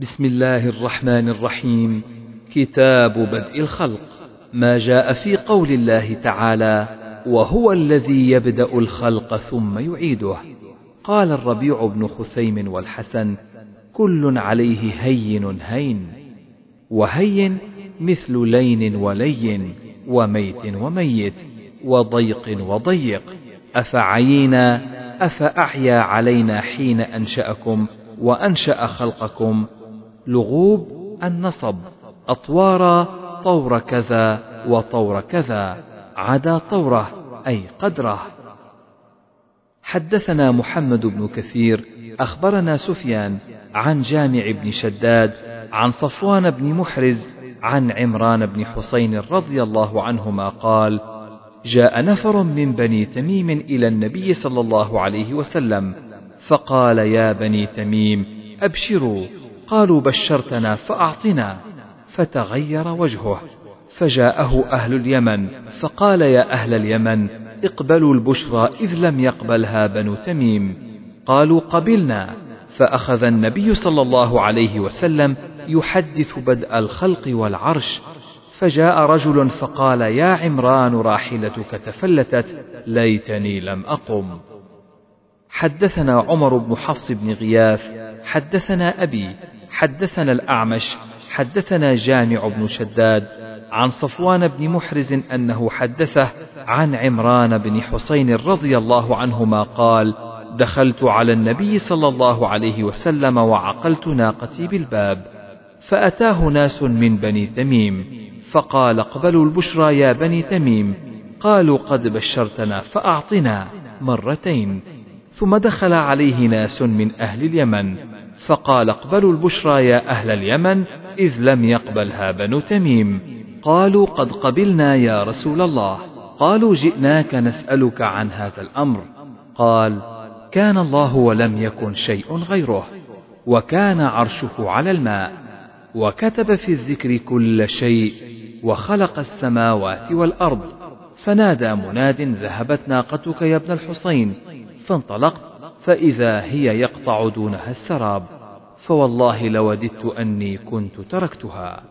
بسم الله الرحمن الرحيم. كتاب بدء الخلق. ما جاء في قول الله تعالى وهو الذي يبدأ الخلق ثم يعيده قال الربيع بن خثيم والحسن كل عليه هين هين وهين مثل لين ولين وميت وميت وضيق وضيق. أفعينا افاعيا علينا حين أنشأكم وأنشأ خلقكم لغوب النصب أطوارا طور كذا وطور كذا عدا طوره أي قدره. حدثنا محمد بن كثير أخبرنا سفيان عن جامع بن شداد عن صفوان بن محرز عن عمران بن حسين رضي الله عنهما قال جاء نفر من بني تميم إلى النبي صلى الله عليه وسلم فقال يا بني تميم أبشروا. قالوا بشرتنا فأعطنا فتغير وجهه. فجاءه أهل اليمن فقال يا أهل اليمن اقبلوا البشرى إذ لم يقبلها بنو تميم. قالوا قبلنا. فأخذ النبي صلى الله عليه وسلم يحدث بدء الخلق والعرش. فجاء رجل فقال يا عمران راحلتك تفلتت ليتني لم أقم. حدثنا عمر بن حفص بن غياث حدثنا أبي حدثنا الأعمش حدثنا جامع بن شداد عن صفوان بن محرز أنه حدثه عن عمران بن حسين رضي الله عنهما قال دخلت على النبي صلى الله عليه وسلم وعقلت ناقتي بالباب فأتاه ناس من بني تميم فقال اقبلوا البشرى يا بني تميم قالوا قد بشرتنا فأعطنا مرتين ثم دخل عليه ناس من أهل اليمن فقال اقبلوا البشرى يا أهل اليمن إذ لم يقبلها بنو تميم. قالوا قد قبلنا يا رسول الله. قالوا جئناك نسألك عن هذا الأمر. قال كان الله ولم يكن شيء غيره وكان عرشه على الماء وكتب في الذكر كل شيء وخلق السماوات والأرض. فنادى مناد ذهبت ناقتك يا ابن الحسين فانطلقت فإذا هي يقطع دونها السراب. فوالله لوددت أني كنت تركتها.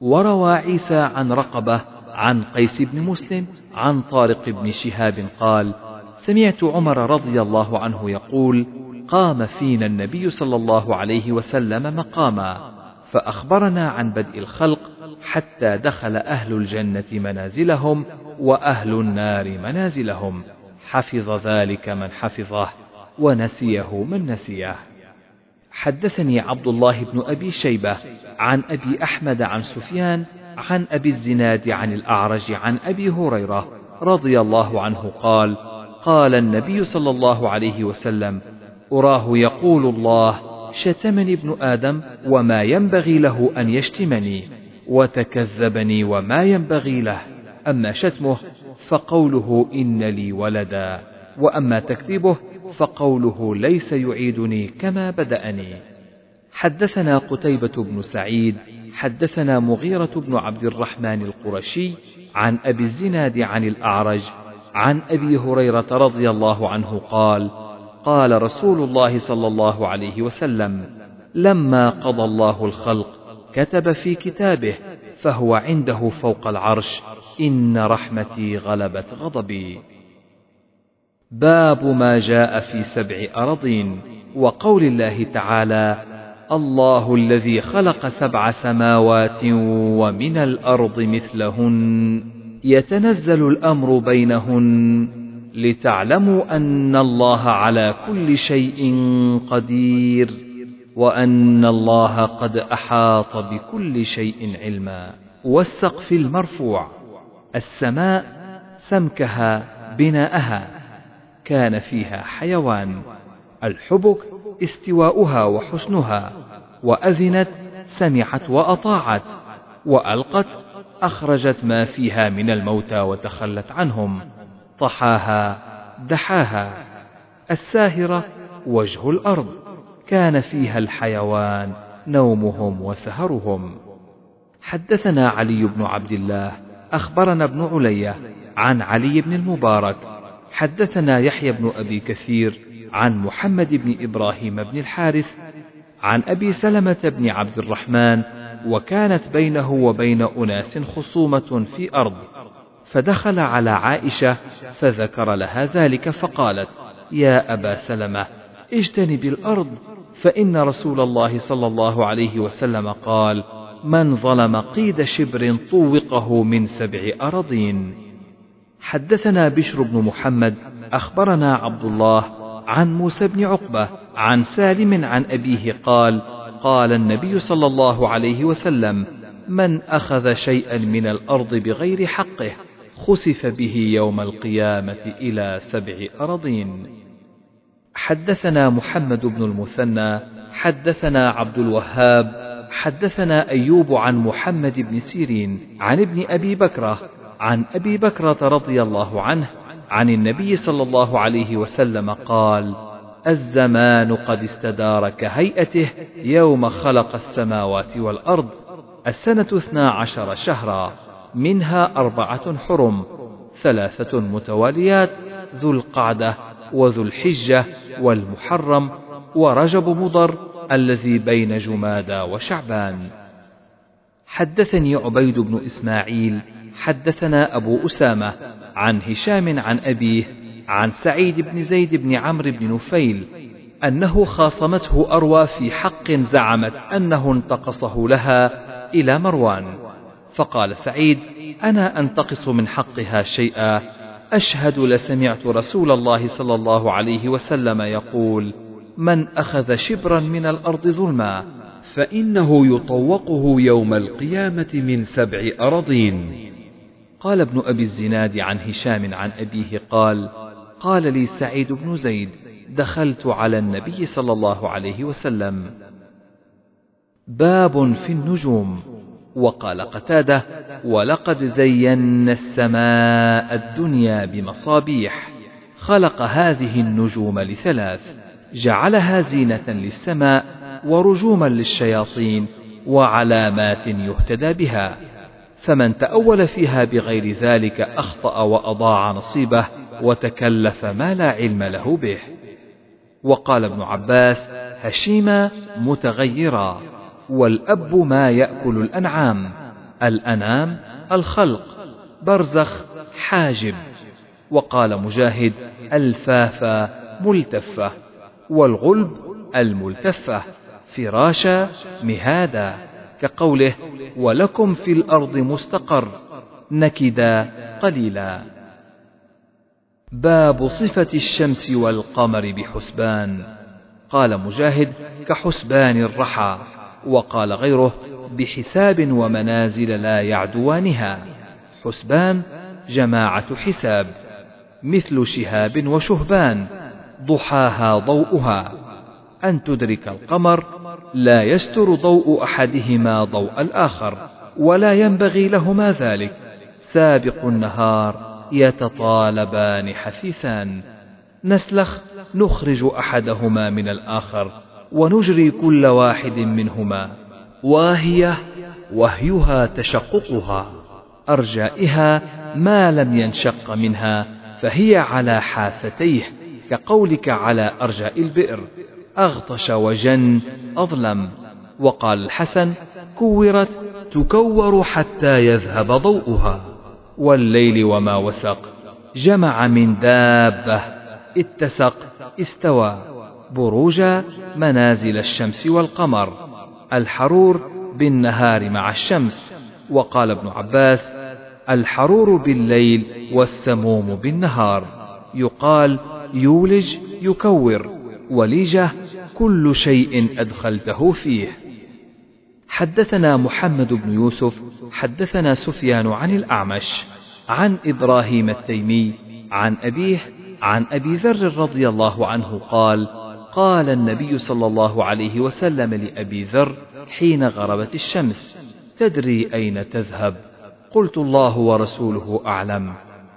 وروى عيسى عن رقبة عن قيس بن مسلم عن طارق بن شهاب قال سمعت عمر رضي الله عنه يقول قام فينا النبي صلى الله عليه وسلم مقاما فأخبرنا عن بدء الخلق حتى دخل أهل الجنة منازلهم وأهل النار منازلهم. حفظ ذلك من حفظه ونسيه من نسيه. حدثني عبد الله بن أبي شيبة عن أبي أحمد عن سفيان عن أبي الزناد عن الأعرج عن أبي هريرة رضي الله عنه قال قال النبي صلى الله عليه وسلم أراه يقول الله شتمني ابن آدم وما ينبغي له أن يشتمني وتكذبني وما ينبغي له أما شتمه فقوله إن لي ولدا وأما تكذيبه فقوله ليس يعيدني كما بدأني. حدثنا قتيبة بن سعيد حدثنا مغيرة بن عبد الرحمن القرشي عن أبي الزناد عن الأعرج عن أبي هريرة رضي الله عنه قال قال رسول الله صلى الله عليه وسلم لما قضى الله الخلق كتب في كتابه فهو عنده فوق العرش إن رحمتي غلبت غضبي. باب ما جاء في سبع أراضين وقول الله تعالى الله الذي خلق سبع سماوات ومن الأرض مثلهن يتنزل الأمر بينهن لتعلموا أن الله على كل شيء قدير وأن الله قد أحاط بكل شيء علما. والسقف المرفوع السماء سمكها بناءها. كان فيها حيوان. الحبك استواؤها وحسنها وأذنت سمعت وأطاعت وألقت أخرجت ما فيها من الموتى وتخلت عنهم. طحاها دحاها. الساهرة وجه الأرض. كان فيها الحيوان نومهم وسهرهم. حدثنا علي بن عبد الله أخبرنا ابن علية عن علي بن المبارك حدثنا يحيى بن أبي كثير عن محمد بن إبراهيم بن الحارث عن أبي سلمة بن عبد الرحمن وكانت بينه وبين أناس خصومة في أرض فدخل على عائشة فذكر لها ذلك فقالت يا أبا سلمة اجتنب الأرض فإن رسول الله صلى الله عليه وسلم قال من ظلم قيد شبر طوقه من سبع أراضين حدثنا بشر بن محمد أخبرنا عبد الله عن موسى بن عقبة عن سالم عن أبيه قال قال النبي صلى الله عليه وسلم من أخذ شيئا من الأرض بغير حقه خسف به يوم القيامة إلى سبع أراضين حدثنا محمد بن المثنى حدثنا عبد الوهاب حدثنا أيوب عن محمد بن سيرين عن ابن أبي بكرة عن أبي بكرة رضي الله عنه عن النبي صلى الله عليه وسلم قال الزمان قد استدار كهيئته يوم خلق السماوات والأرض السنة اثنا عشر شهرا منها أربعة حرم ثلاثة متواليات ذو القعدة وذو الحجة والمحرم ورجب مضر الذي بين جمادى وشعبان. حدثني عبيد بن إسماعيل حدثنا أبو أسامة عن هشام عن أبيه عن سعيد بن زيد بن عمرو بن نفيل أنه خاصمته أروى في حق زعمت أنه انتقصه لها إلى مروان. فقال سعيد أنا أنتقص من حقها شيئا. أشهد لسمعت رسول الله صلى الله عليه وسلم يقول من أخذ شبرا من الأرض ظلما فإنه يطوقه يوم القيامة من سبع أراضين. قال ابن أبي الزناد عن هشام عن أبيه قال قال لي سعيد بن زيد دخلت على النبي صلى الله عليه وسلم. باب في النجوم. وقال قتادة ولقد زينا السماء الدنيا بمصابيح. خلق هذه النجوم لثلاث جعلها زينة للسماء ورجوما للشياطين وعلامات يهتدى بها. فمن تأول فيها بغير ذلك أخطأ وأضاع نصيبه وتكلف ما لا علم له به. وقال ابن عباس هشيما متغيرا والأب ما يأكل الأنعام الأنام الخلق برزخ حاجب. وقال مجاهد الفافة ملتفة والغلب الملتفة فراشا مهادا. كقوله ولكم في الأرض مستقر نكدا قليلا. باب صفة الشمس والقمر بحسبان. قال مجاهد كحسبان الرحى وقال غيره بحساب ومنازل لا يعدوانها. حسبان جماعة حساب مثل شهاب وشهبان ضحاها ضوءها. أن تدرك القمر لا يستر ضوء أحدهما ضوء الآخر ولا ينبغي لهما ذلك. سابق النهار يتطالبان حثيثان. نسلخ نخرج أحدهما من الآخر ونجري كل واحد منهما. واهية وهيها تشققها. أرجائها ما لم ينشق منها فهي على حافتيه كقولك على أرجاء البئر. أغطش وجن أظلم. وقال الحسن كورت تكور حتى يذهب ضوءها. والليل وما وسق جمع من دابة. اتسق استوى. بروجا منازل الشمس والقمر. الحرور بالنهار مع الشمس. وقال ابن عباس الحرور بالليل والسموم بالنهار. يقال يولج يكور. وليجة كل شيء أدخلته فيه. حدثنا محمد بن يوسف حدثنا سفيان عن الأعمش عن إبراهيم التيمي عن أبيه عن أبي ذر رضي الله عنه قال قال النبي صلى الله عليه وسلم لأبي ذر حين غربت الشمس تدري أين تذهب؟ قلت الله ورسوله أعلم.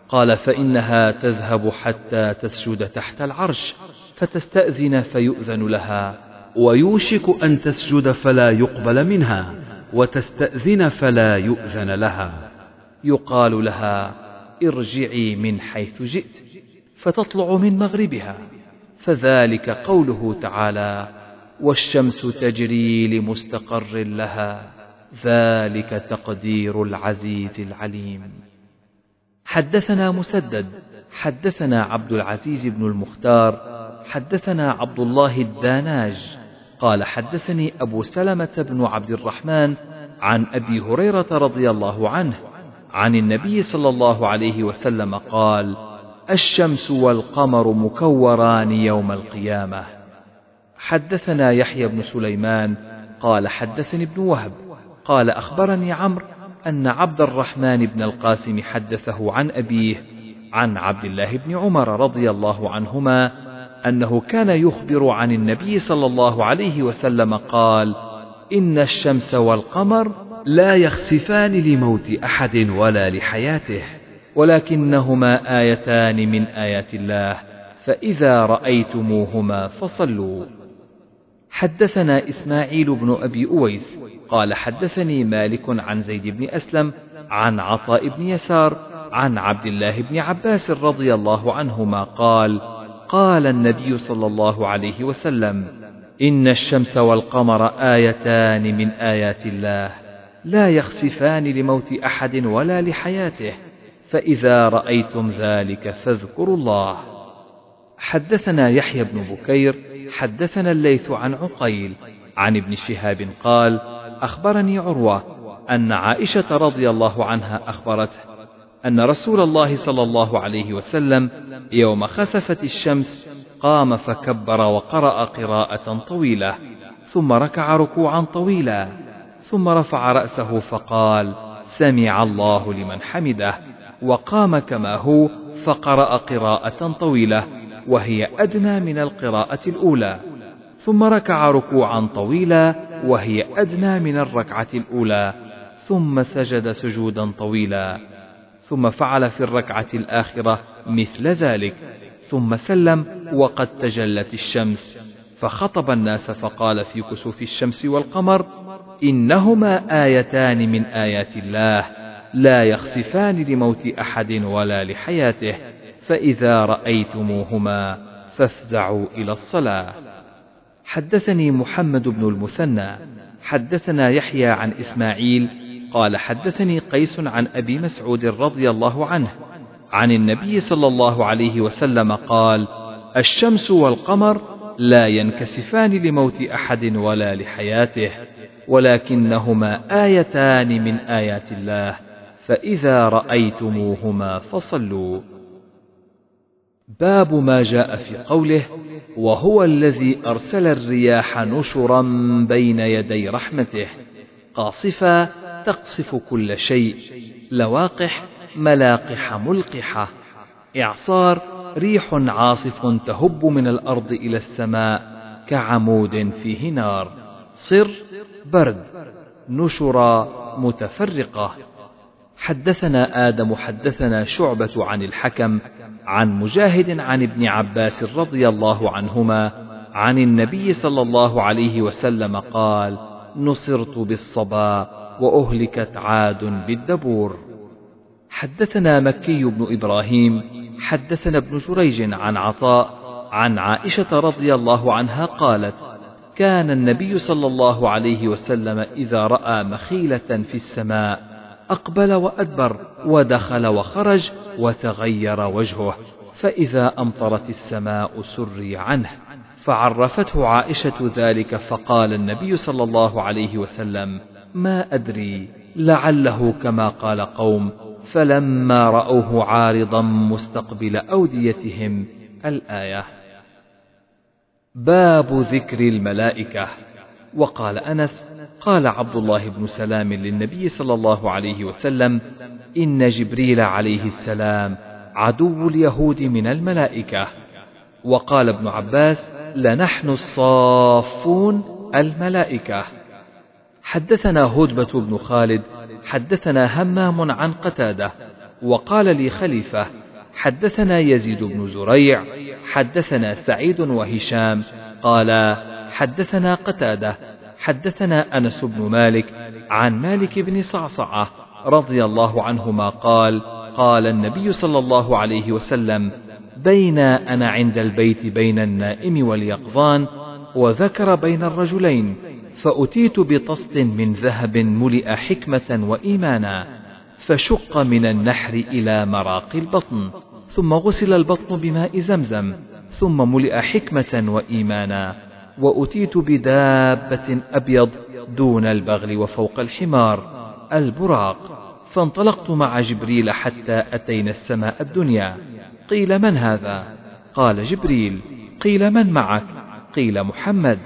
قال فإنها تذهب حتى تسجد تحت العرش. فتستأذن فيؤذن لها ويوشك أن تسجد فلا يقبل منها وتستأذن فلا يؤذن لها. يقال لها ارجعي من حيث جئت فتطلع من مغربها. فذلك قوله تعالى والشمس تجري لمستقر لها. ذلك تقدير العزيز العليم. حدثنا مسدد حدثنا عبد العزيز بن المختار حدثنا عبد الله الداناج قال حدثني أبو سلمة بن عبد الرحمن عن أبي هريرة رضي الله عنه عن النبي صلى الله عليه وسلم قال الشمس والقمر مكوران يوم القيامة. حدثنا يحيى بن سليمان قال حدثني ابن وهب قال أخبرني عمرو أن عبد الرحمن بن القاسم حدثه عن أبيه عن عبد الله بن عمر رضي الله عنهما أنه كان يخبر عن النبي صلى الله عليه وسلم قال إن الشمس والقمر لا يخسفان لموت أحد ولا لحياته ولكنهما آيتان من آيات الله فإذا رأيتموهما فصلوا. حدثنا إسماعيل بن أبي أويس قال حدثني مالك عن زيد بن أسلم عن عطاء بن يسار عن عبد الله بن عباس رضي الله عنهما قال قال النبي صلى الله عليه وسلم إن الشمس والقمر آيتان من آيات الله لا يخسفان لموت أحد ولا لحياته فإذا رأيتم ذلك فاذكروا الله. حدثنا يحيى بن بكير حدثنا الليث عن عقيل عن ابن شهاب قال أخبرني عروة أن عائشة رضي الله عنها أخبرته أن رسول الله صلى الله عليه وسلم يوم خسفت الشمس قام فكبر وقرأ قراءة طويلة ثم ركع ركوعا طويلا ثم رفع رأسه فقال سمع الله لمن حمده وقام كما هو فقرأ قراءة طويلة وهي أدنى من القراءة الأولى ثم ركع ركوعا طويلا وهي أدنى من الركعة الأولى ثم سجد سجودا طويلا. ثم فعل في الركعة الآخرة مثل ذلك. ثم سلم وقد تجلت الشمس. فخطب الناس فقال في كسوف الشمس والقمر إنهما آيتان من آيات الله لا يخسفان لموت أحد ولا لحياته فإذا رأيتموهما فافزعوا إلى الصلاة. حدثني محمد بن المثنى. حدثنا يحيى عن إسماعيل قال حدثني قيس عن أبي مسعود رضي الله عنه عن النبي صلى الله عليه وسلم قال الشمس والقمر لا ينكسفان لموت أحد ولا لحياته ولكنهما آيتان من آيات الله فإذا رأيتموهما فصلوا. باب ما جاء في قوله وهو الذي أرسل الرياح نشرا بين يدي رحمته قاصفا تقصف كل شيء لواقح ملاقح ملقحة. إعصار ريح عاصف تهب من الأرض إلى السماء كعمود فيه نار. صر برد نشرا متفرقة. حدثنا آدم حدثنا شعبة عن الحكم عن مجاهد عن ابن عباس رضي الله عنهما عن النبي صلى الله عليه وسلم قال نصرت بالصبا وأهلكت عاد بالدبور. حدثنا مكي بن إبراهيم حدثنا ابن جريج عن عطاء عن عائشة رضي الله عنها قالت كان النبي صلى الله عليه وسلم إذا رأى مخيلة في السماء أقبل وأدبر ودخل وخرج وتغير وجهه فإذا أمطرت السماء سري عنه فعرفته عائشة ذلك فقال النبي صلى الله عليه وسلم ما أدري لعله كما قال قوم فلما رأوه عارضا مستقبل أوديتهم الآية. باب ذكر الملائكة. وقال أنس قال عبد الله بن سلام للنبي صلى الله عليه وسلم إن جبريل عليه السلام عدو اليهود من الملائكة. وقال ابن عباس لنحن الصافون الملائكة. حدثنا هدبة بن خالد حدثنا همام عن قتادة وقال لي خليفة حدثنا يزيد بن زريع حدثنا سعيد وهشام قال حدثنا قتادة حدثنا أنس بن مالك عن مالك بن صعصعة رضي الله عنهما قال قال النبي صلى الله عليه وسلم بين أنا عند البيت بين النائم واليقظان وذكر بين الرجلين. فأتيت بطست من ذهب ملئ حكمة وإيمانا فشق من النحر إلى مراق البطن ثم غسل البطن بماء زمزم ثم ملئ حكمة وإيمانا وأتيت بدابة أبيض دون البغل وفوق الحمار البراق فانطلقت مع جبريل حتى أتينا السماء الدنيا. قيل من هذا؟ قال جبريل قيل من معك؟ قيل محمد.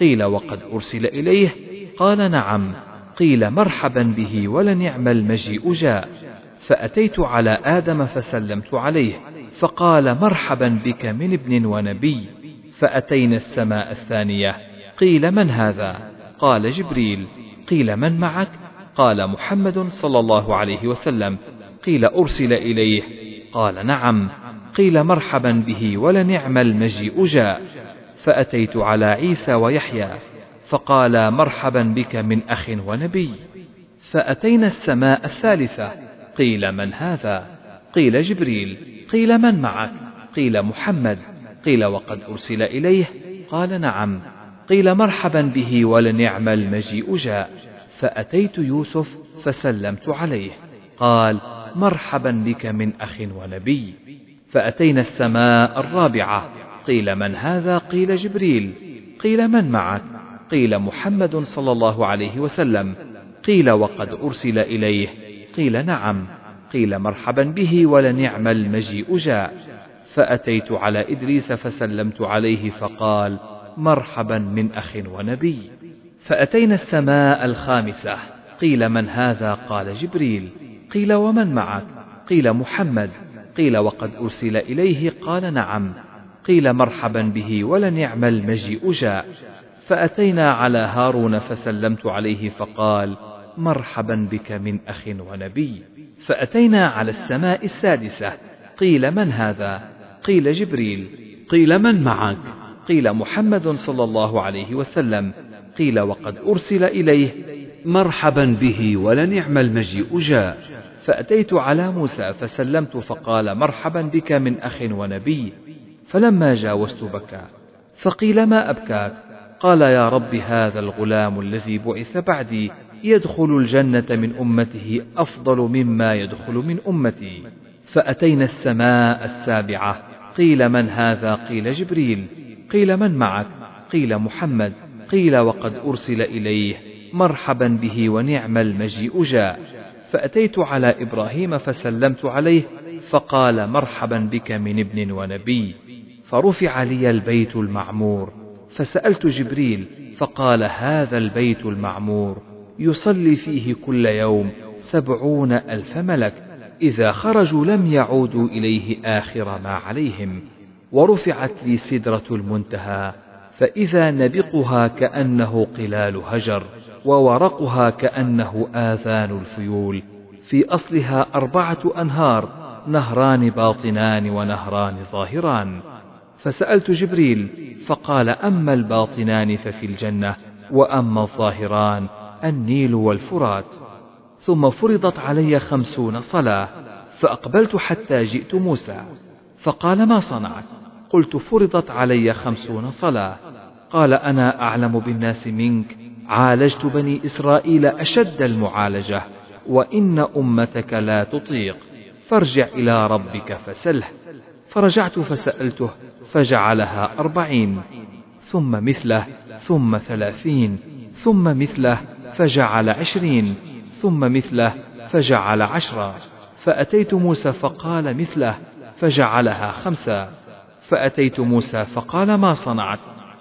قيل وقد أرسل إليه قال نعم قيل مرحبا به ولنعم المجيء جاء فأتيت على آدم فسلمت عليه فقال مرحبا بك من ابن ونبي فأتينا السماء الثانية قيل من هذا؟ قال جبريل قيل من معك؟ قال محمد صلى الله عليه وسلم قيل أرسل إليه قال نعم قيل مرحبا به ولنعم المجيء جاء فأتيت على عيسى ويحيى فقال مرحبا بك من أخ ونبي. فأتينا السماء الثالثة قيل من هذا؟ قيل جبريل. قيل من معك؟ قيل محمد. قيل وقد أرسل إليه؟ قال نعم. قيل مرحبا به ولنعم المجيء جاء. فأتيت يوسف فسلمت عليه. قال مرحبا بك من أخ ونبي. فأتينا السماء الرابعة قيل من هذا؟ قيل جبريل. قيل من معك؟ قيل محمد صلى الله عليه وسلم. قيل وقد أرسل إليه. قيل نعم. قيل مرحبا به ولنعم المجيء جاء. فأتيت على إدريس فسلمت عليه فقال مرحبا من أخ ونبي. فأتينا السماء الخامسة. قيل من هذا؟ قال جبريل. قيل ومن معك؟ قيل محمد. قيل وقد أرسل إليه؟ قال نعم. قيل مرحبا به ولنعم المجيء جاء. فأتينا على هارون فسلمت عليه فقال مرحبا بك من أخ ونبي. فأتينا على السماء السادسة. قيل من هذا؟ قيل جبريل. قيل من معك؟ قيل محمد صلى الله عليه وسلم. قيل وقد أرسل إليه. مرحبا به ولنعم المجيء جاء. فأتيت على موسى فسلمت فقال مرحبا بك من أخ ونبي. فلما جاوزت بكى. فقيل ما أبكاك؟ قال يا رب هذا الغلام الذي بعث بعدي يدخل الجنة من أمته أفضل مما يدخل من أمتي. فأتينا السماء السابعة. قيل من هذا؟ قيل جبريل. قيل من معك؟ قيل محمد. قيل وقد أرسل إليه. مرحبا به ونعم المجيء جاء. فأتيت على إبراهيم فسلمت عليه. فقال مرحبا بك من ابن ونبي. فرفع لي البيت المعمور. فسألت جبريل فقال هذا البيت المعمور. يصلي فيه كل يوم سبعون ألف ملك. إذا خرجوا لم يعودوا إليه آخر ما عليهم. ورفعت لي سدرة المنتهى. فإذا نبقها كأنه قلال هجر وورقها كأنه آذان الفيول. في أصلها أربعة أنهار نهران باطنان ونهران ظاهران. فسألت جبريل فقال أما الباطنان ففي الجنة وأما الظاهران النيل والفرات. ثم فرضت علي خمسون صلاة فأقبلت حتى جئت موسى. فقال ما صنعت؟ قلت فرضت علي خمسون صلاة. قال أنا أعلم بالناس منك عالجت بني إسرائيل أشد المعالجة وإن أمتك لا تطيق فارجع إلى ربك فسله فرجعت فسألته فجعلها أربعين ثم مثله ثم ثلاثين ثم مثله فجعل عشرين ثم مثله فجعل عشرا فأتيت موسى فقال مثله فجعلها خمسة. فأتيت موسى فقال ما صنعت؟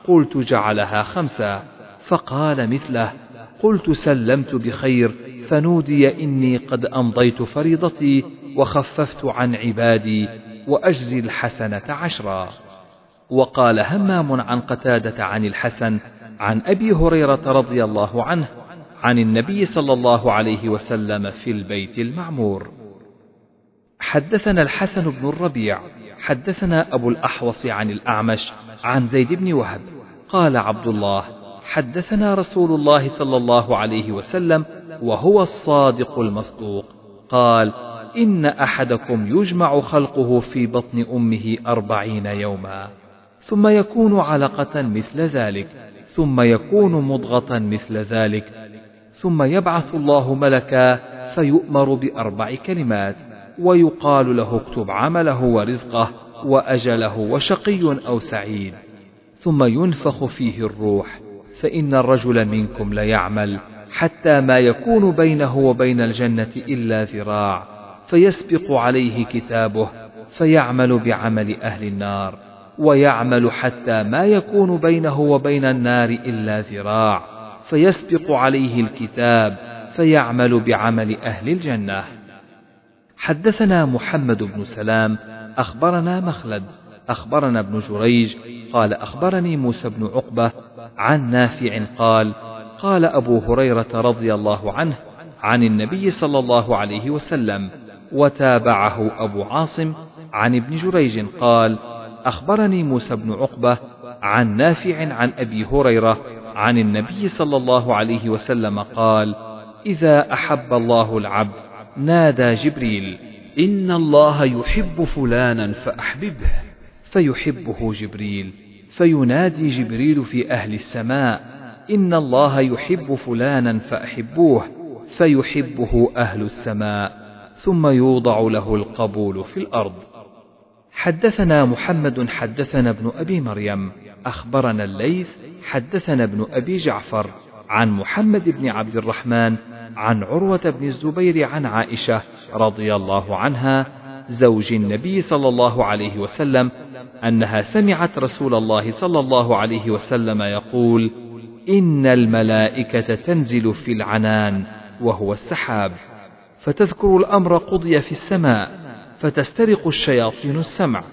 قلت جعلها خمسة. فقال مثله قلت سلمت بخير فنودي إني قد أمضيت فريضتي وخففت عن عبادي وأجزي الحسنة عشرا. وقال همام عن قتادة عن الحسن عن أبي هريرة رضي الله عنه عن النبي صلى الله عليه وسلم في البيت المعمور. حدثنا الحسن بن الربيع حدثنا أبو الأحوص عن الأعمش عن زيد بن وهب. قال عبد الله حدثنا رسول الله صلى الله عليه وسلم وهو الصادق المصدوق. قال إن أحدكم يجمع خلقه في بطن أمه أربعين يوما ثم يكون علقة مثل ذلك ثم يكون مضغة مثل ذلك ثم يبعث الله ملكا فيؤمر بأربع كلمات ويقال له اكتب عمله ورزقه وأجله وشقي أو سعيد ثم ينفخ فيه الروح فإن الرجل منكم ليعمل حتى ما يكون بينه وبين الجنة إلا ذراع. فيسبق عليه كتابه فيعمل بعمل أهل النار ويعمل حتى ما يكون بينه وبين النار إلا ذراع فيسبق عليه الكتاب فيعمل بعمل أهل الجنة. حدثنا محمد بن سلام أخبرنا مخلد أخبرنا ابن جريج قال أخبرني موسى بن عقبة عن نافع قال قال أبو هريرة رضي الله عنه عن النبي صلى الله عليه وسلم وتابعه أبو عاصم عن ابن جريج قال أخبرني موسى بن عقبة عن نافع عن أبي هريرة عن النبي صلى الله عليه وسلم قال إذا أحب الله العبد نادى جبريل إن الله يحب فلانا فأحببه فيحبه جبريل فينادي جبريل في أهل السماء إن الله يحب فلانا فأحبوه فيحبه أهل السماء. ثم يوضع له القبول في الأرض. حدثنا محمد حدثنا ابن أبي مريم. أخبرنا الليث حدثنا ابن أبي جعفر عن محمد بن عبد الرحمن عن عروة بن الزبير عن عائشة رضي الله عنها زوج النبي صلى الله عليه وسلم أنها سمعت رسول الله صلى الله عليه وسلم يقول: إن الملائكة تنزل في العنان وهو السحاب، فتذكر الأمر قضي في السماء، فتسترق الشياطين السمع،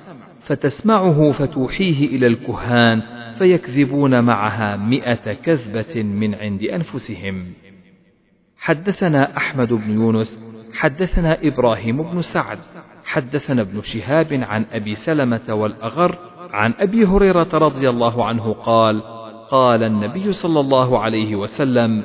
فتسمعه فتوحيه إلى الكهان، فيكذبون معها مئة كذبة من عند أنفسهم. حدثنا أحمد بن يونس حدثنا إبراهيم بن سعد حدثنا ابن شهاب عن أبي سلمة والأغر عن أبي هريرة رضي الله عنه قال قال النبي صلى الله عليه وسلم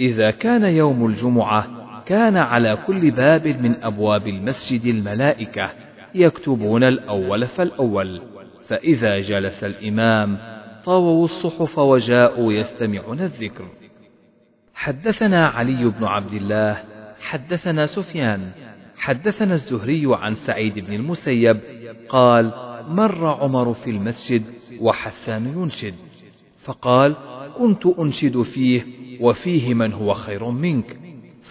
إذا كان يوم الجمعة كان على كل باب من أبواب المسجد الملائكة يكتبون الأول فالأول فإذا جلس الإمام طووا الصحف وجاءوا يستمعون الذكر. حدثنا علي بن عبد الله حدثنا سفيان حدثنا الزهري عن سعيد بن المسيب قال مر عمر في المسجد وحسان ينشد. فقال كنت أنشد فيه وفيه من هو خير منك.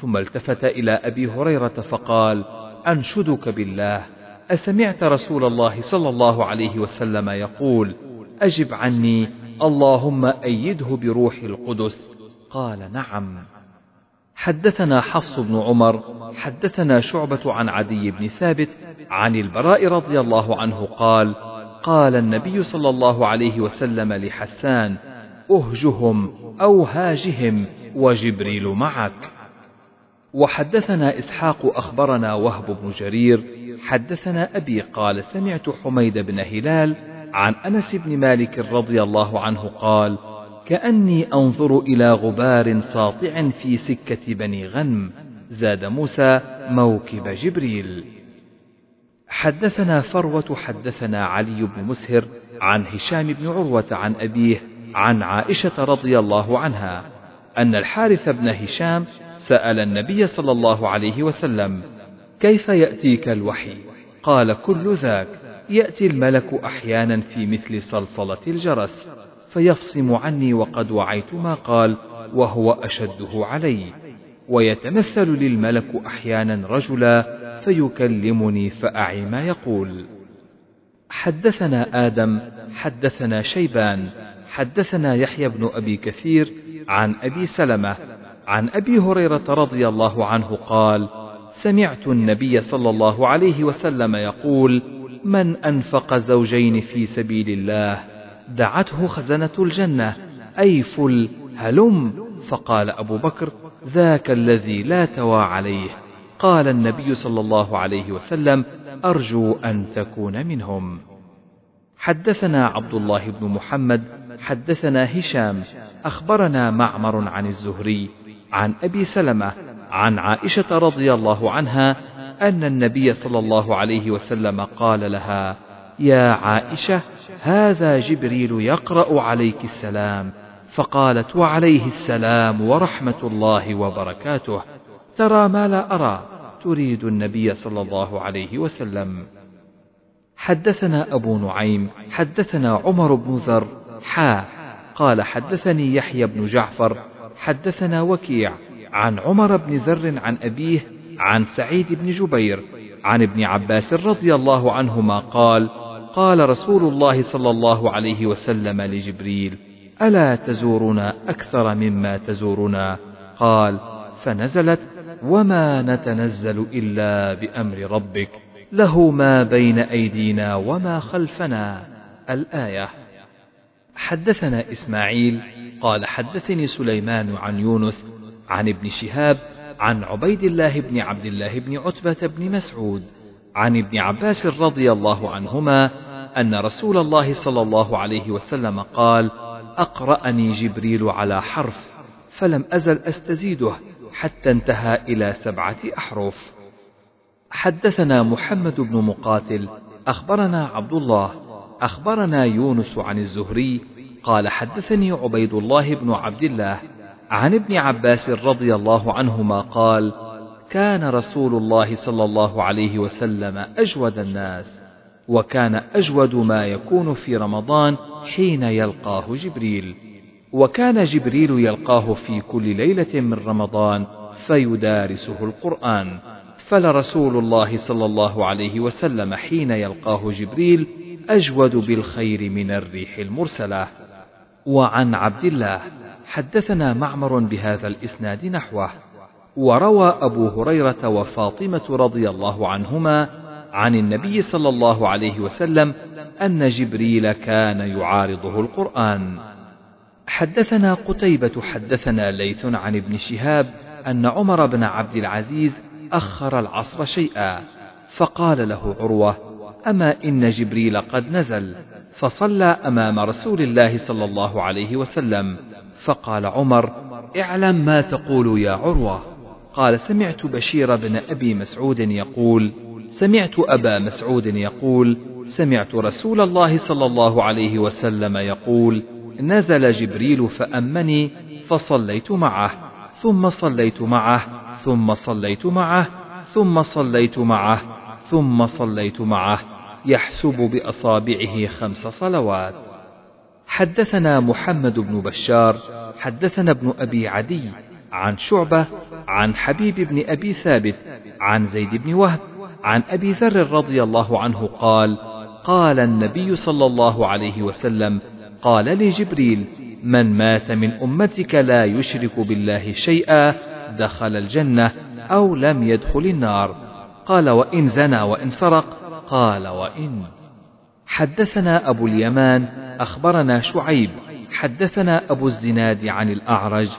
ثم التفت إلى أبي هريرة فقال أنشدك بالله. أسمعت رسول الله صلى الله عليه وسلم يقول أجب عني اللهم أيده بروح القدس. قال نعم. حدثنا حفص بن عمر حدثنا شعبة عن عدي بن ثابت عن البراء رضي الله عنه قال قال النبي صلى الله عليه وسلم لحسان أهجهم أو هاجهم وجبريل معك. وحدثنا إسحاق أخبرنا وهب بن جرير حدثنا أبي قال سمعت حميد بن هلال عن أنس بن مالك رضي الله عنه قال كأني أنظر إلى غبار ساطع في سكة بني غنم زاد موسى موكب جبريل. حدثنا فروة حدثنا علي بن مسهر عن هشام بن عروة عن أبيه عن عائشة رضي الله عنها أن الحارث بن هشام سأل النبي صلى الله عليه وسلم كيف يأتيك الوحي؟ قال كل ذاك يأتي الملك أحيانا في مثل صلصلة الجرس فيفصم عني وقد وعيت ما قال وهو أشده علي ويتمثل للملك أحيانا رجلا فيكلمني فأعي ما يقول حدثنا آدم حدثنا شيبان حدثنا يحيى بن أبي كثير عن أبي سلمة عن أبي هريرة رضي الله عنه قال سمعت النبي صلى الله عليه وسلم يقول من أنفق زوجين في سبيل الله دعته خزنة الجنة أي فل هلم. فقال أبو بكر ذاك الذي لا توى عليه. قال النبي صلى الله عليه وسلم أرجو أن تكون منهم. حدثنا عبد الله بن محمد حدثنا هشام أخبرنا معمر عن الزهري عن أبي سلمة عن عائشة رضي الله عنها أن النبي صلى الله عليه وسلم قال لها يا عائشة هذا جبريل يقرأ عليك السلام. فقالت وعليه السلام ورحمة الله وبركاته. ترى ما لا أرى. تريد النبي صلى الله عليه وسلم. حدثنا أبو نعيم حدثنا عمر بن ذر حا قال حدثني يحيى بن جعفر حدثنا وكيع عن عمر بن ذر عن أبيه عن سعيد بن جبير عن ابن عباس رضي الله عنهما قال قال رسول الله صلى الله عليه وسلم لجبريل ألا تزورنا أكثر مما تزورنا؟ قال فنزلت وما نتنزل إلا بأمر ربك له ما بين أيدينا وما خلفنا. الآية حدثنا إسماعيل قال حدثني سليمان عن يونس عن ابن شهاب عن عبيد الله بن عبد الله بن عتبة بن مسعود عن ابن عباس رضي الله عنهما أن رسول الله صلى الله عليه وسلم قال أقرأني جبريل على حرف فلم أزل أستزيده حتى انتهى إلى سبعة أحرف. حدثنا محمد بن مقاتل أخبرنا عبد الله أخبرنا يونس عن الزهري قال حدثني عبيد الله بن عبد الله عن ابن عباس رضي الله عنهما قال كان رسول الله صلى الله عليه وسلم أجود الناس وكان أجود ما يكون في رمضان حين يلقاه جبريل وكان جبريل يلقاه في كل ليلة من رمضان فيدارسه القرآن فلرسول الله صلى الله عليه وسلم حين يلقاه جبريل أجود بالخير من الريح المرسلة. وعن عبد الله حدثنا معمر بهذا الإسناد نحوه وروى أبو هريرة وفاطمة رضي الله عنهما عن النبي صلى الله عليه وسلم أن جبريل كان يعارضه القرآن. حدثنا قتيبة حدثنا ليث عن ابن شهاب أن عمر بن عبد العزيز أخر العصر شيئا فقال له عروة أما إن جبريل قد نزل؟ فصلى أمام رسول الله صلى الله عليه وسلم. فقال عمر اعلم ما تقول يا عروة. قال سمعت بشير بن أبي مسعود يقول سمعت أبا مسعود يقول سمعت رسول الله صلى الله عليه وسلم يقول نزل جبريل فأمني فصليت معه ثم صليت معه ثم صليت معه ثم صليت معه ثم صليت معه. يحسب بأصابعه خمس صلوات. حدثنا محمد بن بشار حدثنا ابن أبي عدي عن شعبة عن حبيب بن أبي ثابت عن زيد بن وهب عن أبي ذر رضي الله عنه قال قال النبي صلى الله عليه وسلم قال لي جبريل من مات من أمتك لا يشرك بالله شيئا دخل الجنة أو لم يدخل النار. قال وإن زنى وإن سرق قال وإن. حدثنا أبو اليمان أخبرنا شعيب. حدثنا أبو الزناد عن الأعرج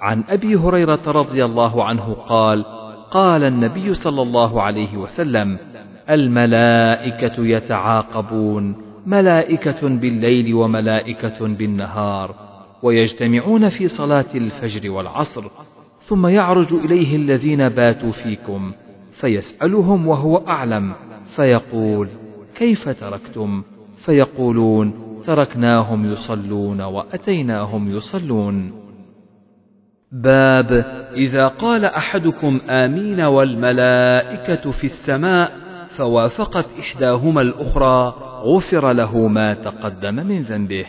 عن أبي هريرة رضي الله عنه قال قال النبي صلى الله عليه وسلم الملائكة يتعاقبون ملائكة بالليل وملائكة بالنهار ويجتمعون في صلاة الفجر والعصر ثم يعرج إليه الذين باتوا فيكم فيسألهم وهو أعلم. فيقول كيف تركتم؟ فيقولون تركناهم يصلون وأتيناهم يصلون. باب إذا قال أحدكم آمين والملائكة في السماء فوافقت إحداهما الأخرى غفر له ما تقدم من ذنبه.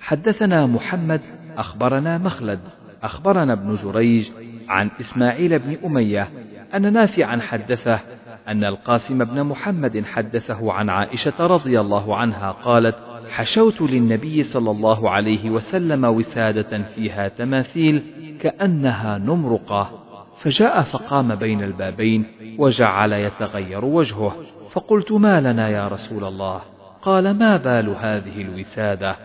حدثنا محمد أخبرنا مخلد أخبرنا ابن جريج عن إسماعيل بن أمية أن نافعا حدثه أن القاسم بن محمد حدثه عن عائشة رضي الله عنها قالت حشوت للنبي صلى الله عليه وسلم وسادة فيها تماثيل كأنها نمرقة فجاء فقام بين البابين وجعل يتغير وجهه فقلت ما لنا يا رسول الله؟ قال ما بال هذه الوسادة؟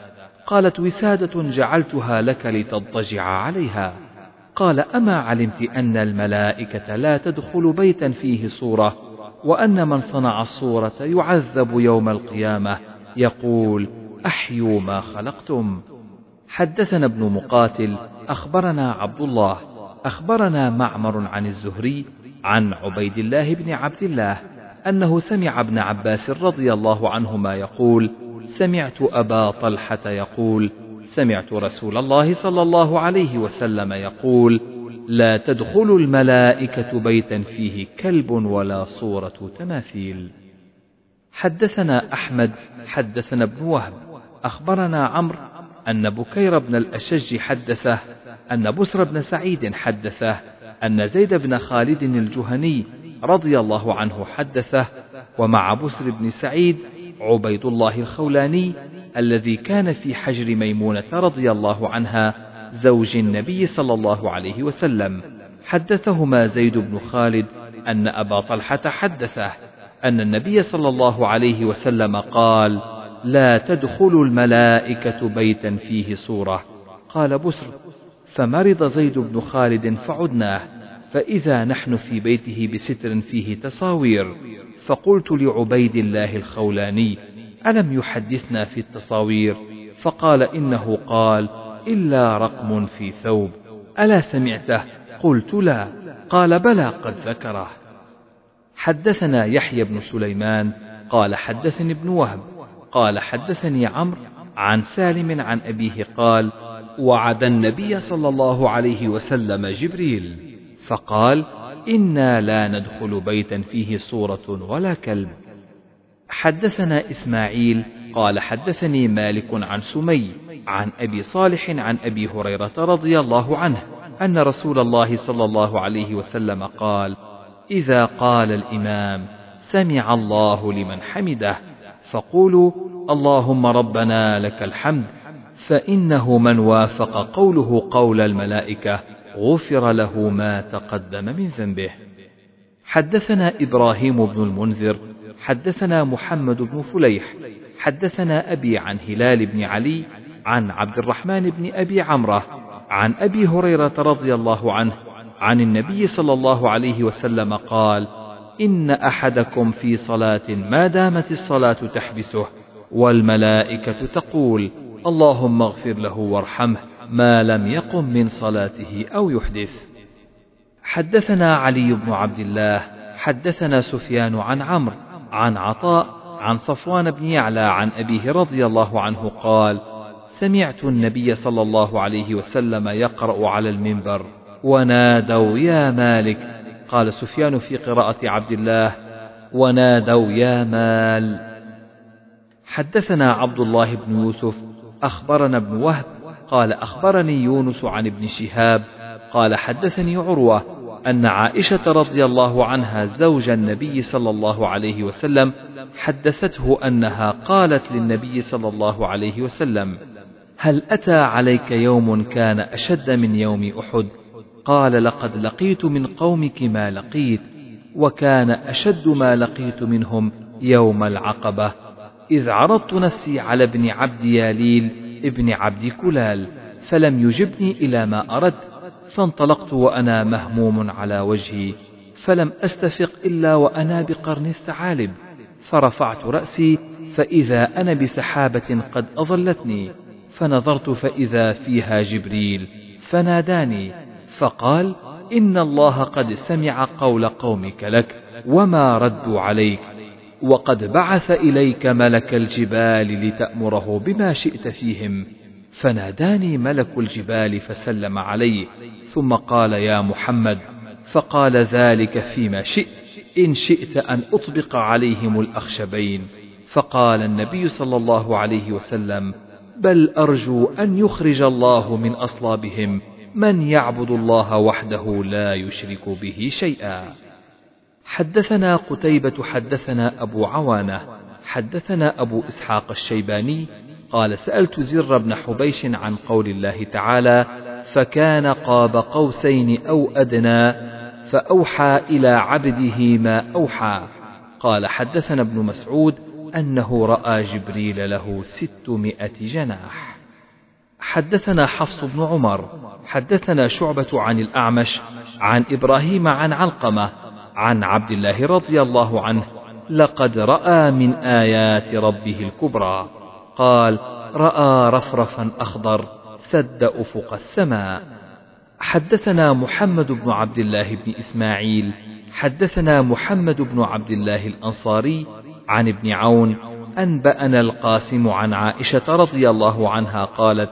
قالت وسادة جعلتها لك لتضطجع عليها. قال أما علمت أن الملائكة لا تدخل بيتا فيه صورة وأن من صنع الصورة يعذب يوم القيامة يقول أحيوا ما خلقتم. حدثنا ابن مقاتل أخبرنا عبد الله أخبرنا معمر عن الزهري عن عبيد الله بن عبد الله أنه سمع ابن عباس رضي الله عنهما يقول سمعت أبا طلحة يقول سمعت رسول الله صلى الله عليه وسلم يقول لا تدخل الملائكة بيتا فيه كلب ولا صورة تماثيل. حدثنا أحمد حدثنا ابن وهب أخبرنا عمرو أن بكير بن الأشج حدثه أن بسر بن سعيد حدثه أن زيد بن خالد الجهني رضي الله عنه حدثه ومع بسر بن سعيد عبيد الله الخولاني الذي كان في حجر ميمونة رضي الله عنها زوج النبي صلى الله عليه وسلم. حدثهما زيد بن خالد أن أبا طلحة حدثه أن النبي صلى الله عليه وسلم قال لا تدخل الملائكة بيتا فيه صورة. قال بسر فمرض زيد بن خالد فعدناه فإذا نحن في بيته بستر فيه تصاوير. فقلت لعبيد الله الخولاني ألم يحدثنا في التصاوير؟ فقال إنه قال إلا رقم في ثوب. ألا سمعته؟ قلت لا. قال بلى قد ذكره. حدثنا يحيى بن سليمان. قال حدثني ابن وهب. قال حدثني عمرو عن سالم عن أبيه قال وعد النبي صلى الله عليه وسلم جبريل. فقال إنا لا ندخل بيتا فيه صورة ولا كلب. حدثنا إسماعيل قال حدثني مالك عن سمي عن أبي صالح عن أبي هريرة رضي الله عنه أن رسول الله صلى الله عليه وسلم قال إذا قال الإمام سمع الله لمن حمده فقولوا اللهم ربنا لك الحمد فإنه من وافق قوله قول الملائكة غفر له ما تقدم من ذنبه. حدثنا إبراهيم بن المنذر حدثنا محمد بن فليح حدثنا أبي عن هلال بن علي عن عبد الرحمن بن أبي عمرة عن أبي هريرة رضي الله عنه عن النبي صلى الله عليه وسلم قال إن أحدكم في صلاة ما دامت الصلاة تحبسه والملائكة تقول اللهم اغفر له وارحمه ما لم يقم من صلاته أو يحدث. حدثنا علي بن عبد الله حدثنا سفيان عن عمرو عن عطاء عن صفوان بن يعلى عن أبيه رضي الله عنه قال سمعت النبي صلى الله عليه وسلم يقرأ على المنبر ونادوا يا مالك. قال سفيان في قراءة عبد الله ونادوا يا مال. حدثنا عبد الله بن يوسف أخبرنا ابن وهب قال أخبرني يونس عن ابن شهاب قال حدثني عروة أن عائشة رضي الله عنها زوج النبي صلى الله عليه وسلم حدثته أنها قالت للنبي صلى الله عليه وسلم هل أتى عليك يوم كان أشد من يوم أحد؟ قال لقد لقيت من قومك ما لقيت وكان أشد ما لقيت منهم يوم العقبة. إذ عرضت نفسي على ابن عبد ياليل ابن عبد كلال فلم يجبني إلى ما أردت فانطلقت وأنا مهموم على وجهي فلم أستفق إلا وأنا بقرن الثعالب. فرفعت رأسي فإذا أنا بسحابة قد أظلتني. فنظرت فإذا فيها جبريل فناداني. فقال إن الله قد سمع قول قومك لك وما ردوا عليك. وقد بعث إليك ملك الجبال لتأمره بما شئت فيهم. فناداني ملك الجبال فسلم علي ثم قال يا محمد فقال ذلك فيما شئت إن شئت أن أطبق عليهم الأخشبين. فقال النبي صلى الله عليه وسلم بل أرجو أن يخرج الله من أصلابهم من يعبد الله وحده لا يشرك به شيئا. حدثنا قتيبة حدثنا أبو عوانة حدثنا أبو إسحاق الشيباني قال سألت زر بن حبيش عن قول الله تعالى فكان قاب قوسين أو أدنى فأوحى إلى عبده ما أوحى. قال حدثنا ابن مسعود أنه رأى جبريل له ستمائة جناح. حدثنا حفص بن عمر حدثنا شعبة عن الأعمش عن إبراهيم عن علقمة عن عبد الله رضي الله عنه لقد رأى من آيات ربه الكبرى. قال رأى رفرفا أخضر سد أفق السماء. حدثنا محمد بن عبد الله بن إسماعيل حدثنا محمد بن عبد الله الأنصاري عن ابن عون أنبأنا القاسم عن عائشة رضي الله عنها قالت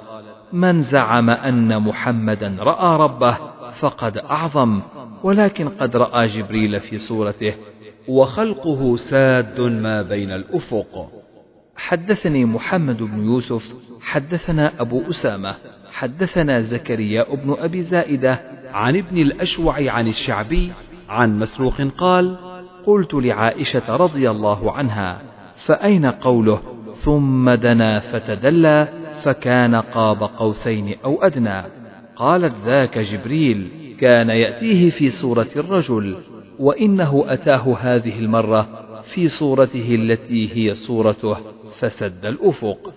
من زعم أن محمدا رأى ربه فقد أعظم ولكن قد رأى جبريل في صورته وخلقه ساد ما بين الأفق. حدثني محمد بن يوسف حدثنا أبو أسامة حدثنا زكريا بن أبي زائدة عن ابن الأشوع عن الشعبي عن مسروق قال قلت لعائشة رضي الله عنها فأين قوله ثم دنا فتدلى فكان قاب قوسين أو أدنى؟ قالت ذاك جبريل كان يأتيه في صورة الرجل وإنه أتاه هذه المرة في صورته التي هي صورته. فسد الأفق.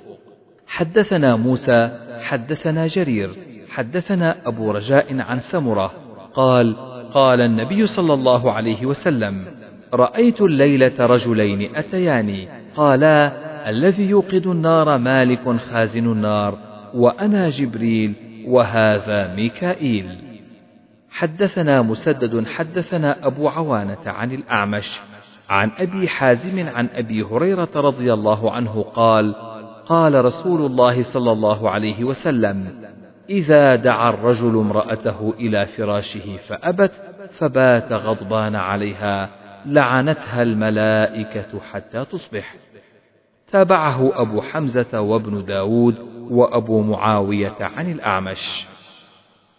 حدثنا موسى حدثنا جرير حدثنا أبو رجاء عن سمرة. قال قال النبي صلى الله عليه وسلم رأيت الليلة رجلين أتياني قالا الذي يوقد النار مالك خازن النار وأنا جبريل وهذا ميكائيل. حدثنا مسدد حدثنا أبو عوانة عن الأعمش. عن أبي حازم عن أبي هريرة رضي الله عنه قال قال رسول الله صلى الله عليه وسلم إذا دعا الرجل امرأته إلى فراشه فأبت فبات غضبان عليها لعنتها الملائكة حتى تصبح. تابعه أبو حمزة وابن داود وأبو معاوية عن الأعمش.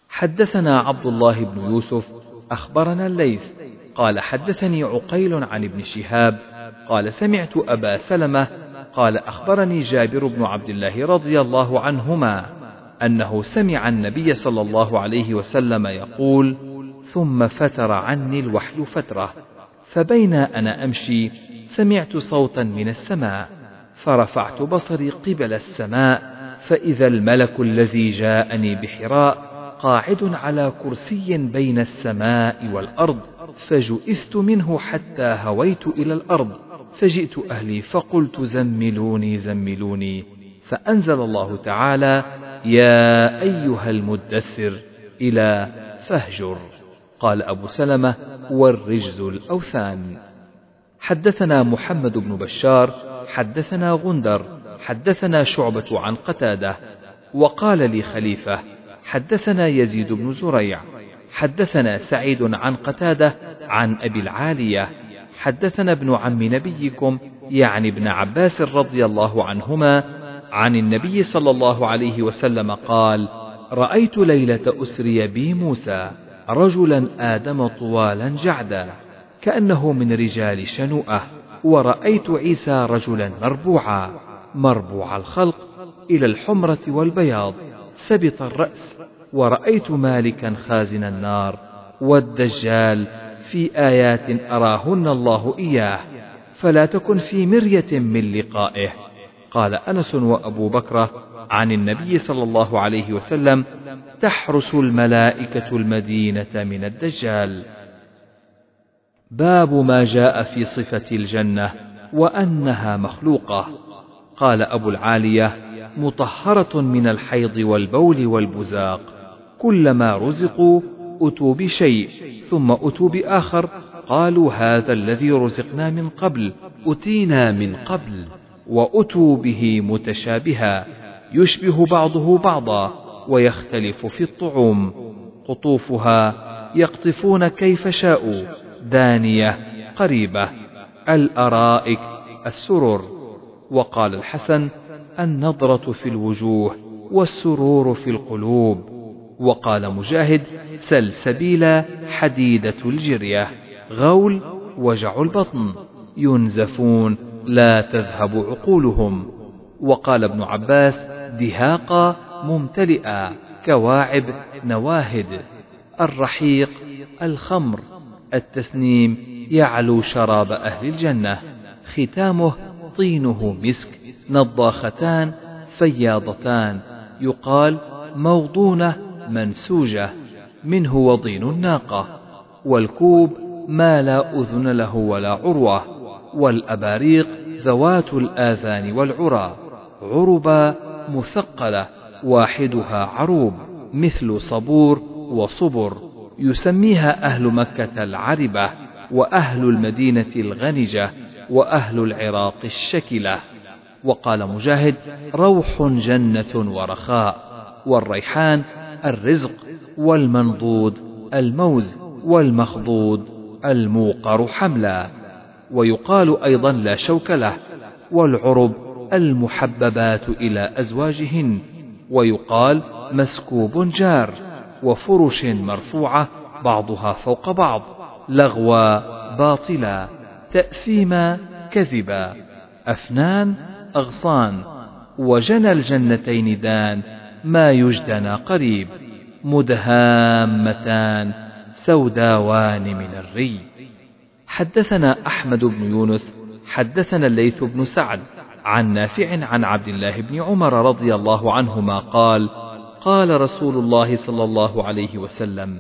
حدثنا عبد الله بن يوسف أخبرنا الليث قال حدثني عقيل عن ابن شهاب قال سمعت أبا سلمة قال أخبرني جابر بن عبد الله رضي الله عنهما أنه سمع النبي صلى الله عليه وسلم يقول ثم فتر عني الوحي فترة فبين أنا أمشي سمعت صوتا من السماء فرفعت بصري قبل السماء فإذا الملك الذي جاءني بحراء قاعد على كرسي بين السماء والأرض فجئثت منه حتى هويت إلى الأرض. فجئت أهلي فقلت زملوني زملوني. فأنزل الله تعالى يا أيها المدثر إلى فهجر قال أبو سلمة والرجز الأوثان. حدثنا محمد بن بشار حدثنا غندر حدثنا شعبة عن قتادة وقال لي خليفة حدثنا يزيد بن زريع حدثنا سعيد عن قتادة عن أبي العالية حدثنا ابن عم نبيكم يعني ابن عباس رضي الله عنهما عن النبي صلى الله عليه وسلم قال رأيت ليلة أسري بي موسى رجلا آدم طوالا جعدا كأنه من رجال شنوءة ورأيت عيسى رجلا مربوعا مربوع الخلق إلى الحمرة والبياض سبط الرأس ورأيت مالكا خازن النار والدجال في آيات أراهن الله إياه فلا تكن في مرية من لقائه. قال أنس وأبو بكر عن النبي صلى الله عليه وسلم تحرس الملائكة المدينة من الدجال. باب ما جاء في صفة الجنة وأنها مخلوقة. قال أبو العالية مطهرة من الحيض والبول والبزاق. كلما رزقوا أتوا بشيء ثم أتوا بآخر. قالوا هذا الذي رزقنا من قبل أتينا من قبل وأتوا به متشابها. يشبه بعضه بعضا ويختلف في الطعوم. قطوفها يقطفون كيف شاءوا دانية قريبة. الأرائك السرر. وقال الحسن النضرة في الوجوه والسرور في القلوب. وقال مجاهد سلسبيلا حديدة الجرية. غول وجع البطن. ينزفون لا تذهب عقولهم. وقال ابن عباس دهاقا ممتلئا كواعب نواهد. الرحيق الخمر. التسنيم يعلو شراب أهل الجنة. ختامه طينه مسك. نضاختان فياضتان. يقال موضونة منسوجة منه وضين الناقة والكوب ما لا أذن له ولا عروة. والأباريق ذوات الآذان والعرى. عربا مثقلة واحدها عروب مثل صبور وصبر. يسميها أهل مكة العربة وأهل المدينة الغنجة وأهل العراق الشكلة. وقال مجاهد روح جنة ورخاء والريحان الرزق والمنضود الموز والمخضود الموقر حملا. ويقال أيضا لا شوك له والعرب المحببات إلى أزواجهن. ويقال مسكوب جار وفرش مرفوعة بعضها فوق بعض لغوا باطلا تأثيما كذبا. أفنان أغصان. وجنى الجنتين دان ما يجدنا قريب. مدهامتان سوداوان من الري. حدثنا أحمد بن يونس حدثنا الليث بن سعد عن نافع عن عبد الله بن عمر رضي الله عنهما قال قال رسول الله صلى الله عليه وسلم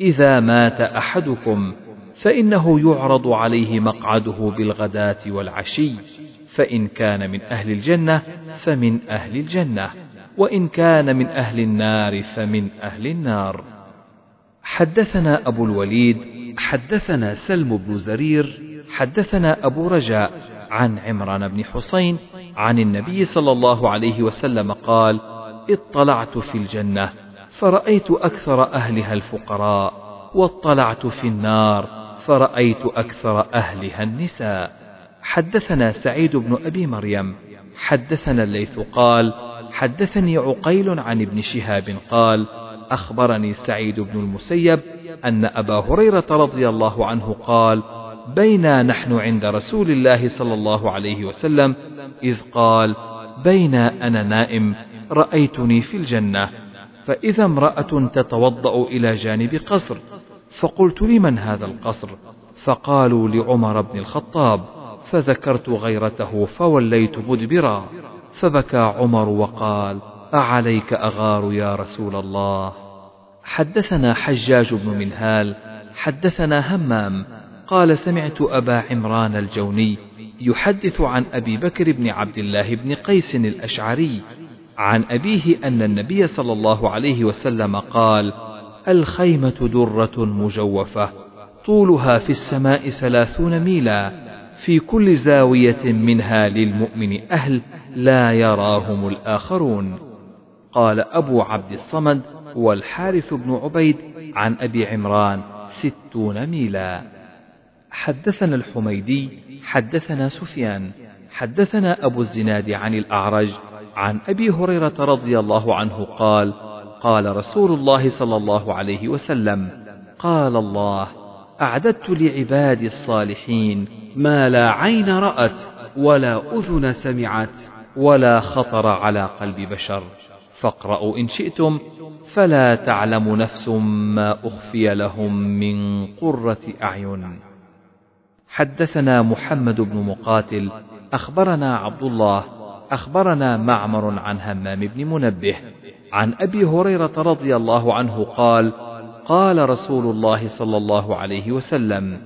إذا مات أحدكم فإنه يعرض عليه مقعده بالغداة والعشي. فإن كان من أهل الجنة فمن أهل الجنة وإن كان من أهل النار فمن أهل النار. حدثنا أبو الوليد حدثنا سلم بن زرير حدثنا أبو رجاء عن عمران بن حسين عن النبي صلى الله عليه وسلم قال اطلعت في الجنة فرأيت أكثر أهلها الفقراء واطلعت في النار فرأيت أكثر أهلها النساء. حدثنا سعيد بن أبي مريم حدثنا الليث قال حدثني عقيل عن ابن شهاب قال أخبرني سعيد بن المسيب أن أبا هريرة رضي الله عنه قال بينا نحن عند رسول الله صلى الله عليه وسلم إذ قال بينا أنا نائم رأيتني في الجنة فإذا امرأة تتوضأ إلى جانب قصر فقلت لمن هذا القصر؟ فقالوا لعمر بن الخطاب. فذكرت غيرته فوليت مدبرا. فبكى عمر وقال أعليك أغار يا رسول الله؟ حدثنا حجاج بن منهال حدثنا همام. قال سمعت أبا عمران الجوني يحدث عن أبي بكر بن عبد الله بن قيس الأشعري عن أبيه أن النبي صلى الله عليه وسلم قال الخيمة درة مجوفة طولها في السماء ثلاثون ميلا. في كل زاوية منها للمؤمن أهل لا يراهم الآخرون. قال أبو عبد الصمد والحارث بن عبيد عن أبي عمران ستون ميلا. حدثنا الحميدي حدثنا سفيان حدثنا أبو الزناد عن الأعرج عن أبي هريرة رضي الله عنه قال قال رسول الله صلى الله عليه وسلم قال الله أعددت لعبادي الصالحين ما لا عين رأت ولا أذن سمعت ولا خطر على قلب بشر. فاقرأوا إن شئتم فلا تعلم نفس ما أخفي لهم من قرة أعين. حدثنا محمد بن مقاتل أخبرنا عبد الله أخبرنا معمر عن همام بن منبه عن أبي هريرة رضي الله عنه قال قال رسول الله صلى الله عليه وسلم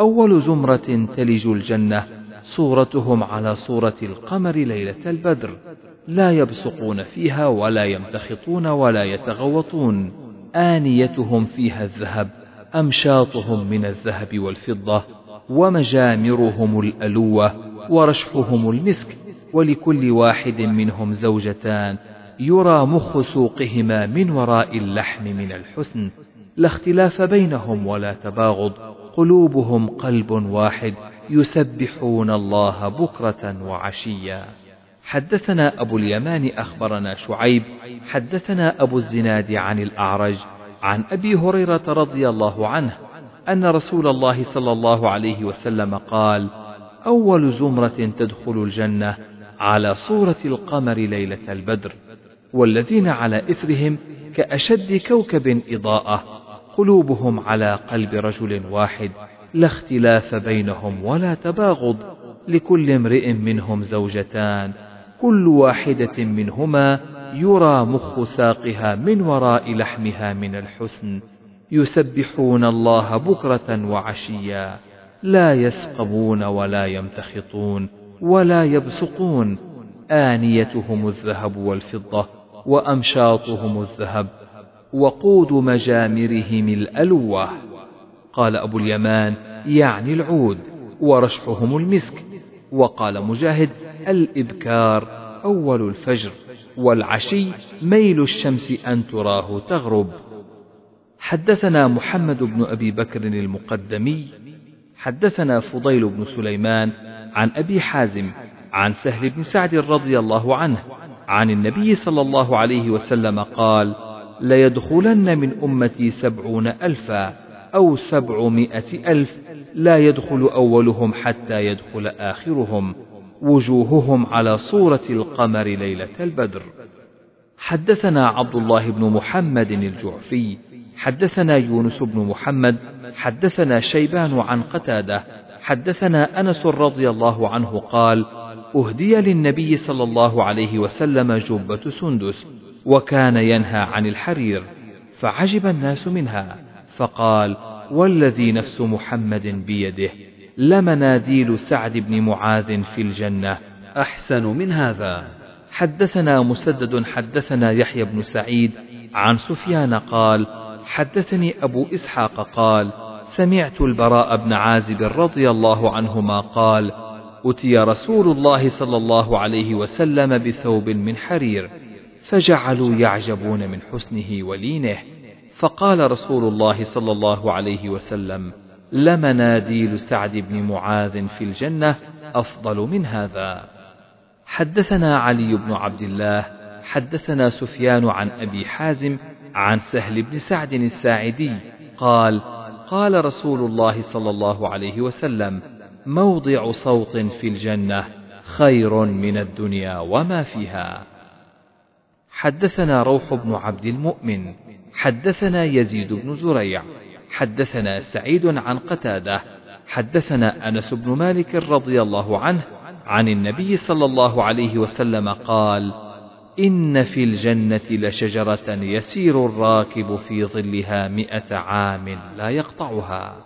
أول زمرة تلج الجنة صورتهم على صورة القمر ليلة البدر لا يبصقون فيها ولا يمتخطون ولا يتغوطون. آنيتهم فيها الذهب أمشاطهم من الذهب والفضة ومجامرهم الألوة ورشحهم المسك ولكل واحد منهم زوجتان يرى مخ سوقهما من وراء اللحم من الحسن لا اختلاف بينهم ولا تباغض. قلوبهم قلب واحد يسبحون الله بكرة وعشيا. حدثنا أبو اليمان أخبرنا شعيب حدثنا أبو الزناد عن الأعرج عن أبي هريرة رضي الله عنه أن رسول الله صلى الله عليه وسلم قال أول زمرة تدخل الجنة على صورة القمر ليلة البدر والذين على إثرهم كأشد كوكب إضاءة. قلوبهم على قلب رجل واحد لا اختلاف بينهم ولا تباغض. لكل امرئ منهم زوجتان كل واحدة منهما يرى مخ ساقها من وراء لحمها من الحسن. يسبحون الله بكرة وعشيا لا يسقمون ولا يمتخطون ولا يبصقون آنيتهم الذهب والفضة وأمشاطهم الذهب وقود مجامرهم الألوة. قال أبو اليمان يعني العود ورشحهم المسك. وقال مجاهد الإبكار أول الفجر. والعشي ميل الشمس أن تراه تغرب. حدثنا محمد بن أبي بكر المقدمي. حدثنا فضيل بن سليمان عن أبي حازم عن سهل بن سعد رضي الله عنه عن النبي صلى الله عليه وسلم قال ليدخلن من أمتي سبعون ألفا أو سبعمائة ألف لا يدخل أولهم حتى يدخل آخرهم وجوههم على صورة القمر ليلة البدر. حدثنا عبد الله بن محمد الجعفي حدثنا يونس بن محمد حدثنا شيبان عن قتادة حدثنا أنس رضي الله عنه قال أهدي للنبي صلى الله عليه وسلم جبة سندس وكان ينهى عن الحرير فعجب الناس منها فقال والذي نفس محمد بيده لمناديل سعد بن معاذ في الجنة. أحسن من هذا. حدثنا مسدد حدثنا يحيى بن سعيد عن سفيان قال حدثني أبو إسحاق قال سمعت البراء بن عازب رضي الله عنهما قال أتي رسول الله صلى الله عليه وسلم بثوب من حرير فجعلوا يعجبون من حسنه ولينه. فقال رسول الله صلى الله عليه وسلم لمناديل سعد بن معاذ في الجنة أفضل من هذا. حدثنا علي بن عبد الله حدثنا سفيان عن أبي حازم عن سهل بن سعد الساعدي قال قال رسول الله صلى الله عليه وسلم موضع صوت في الجنة خير من الدنيا وما فيها. حدثنا روح بن عبد المؤمن حدثنا يزيد بن زريع حدثنا سعيد عن قتادة حدثنا أنس بن مالك رضي الله عنه عن النبي صلى الله عليه وسلم قال إن في الجنة لشجرة يسير الراكب في ظلها مائه عام لا يقطعها.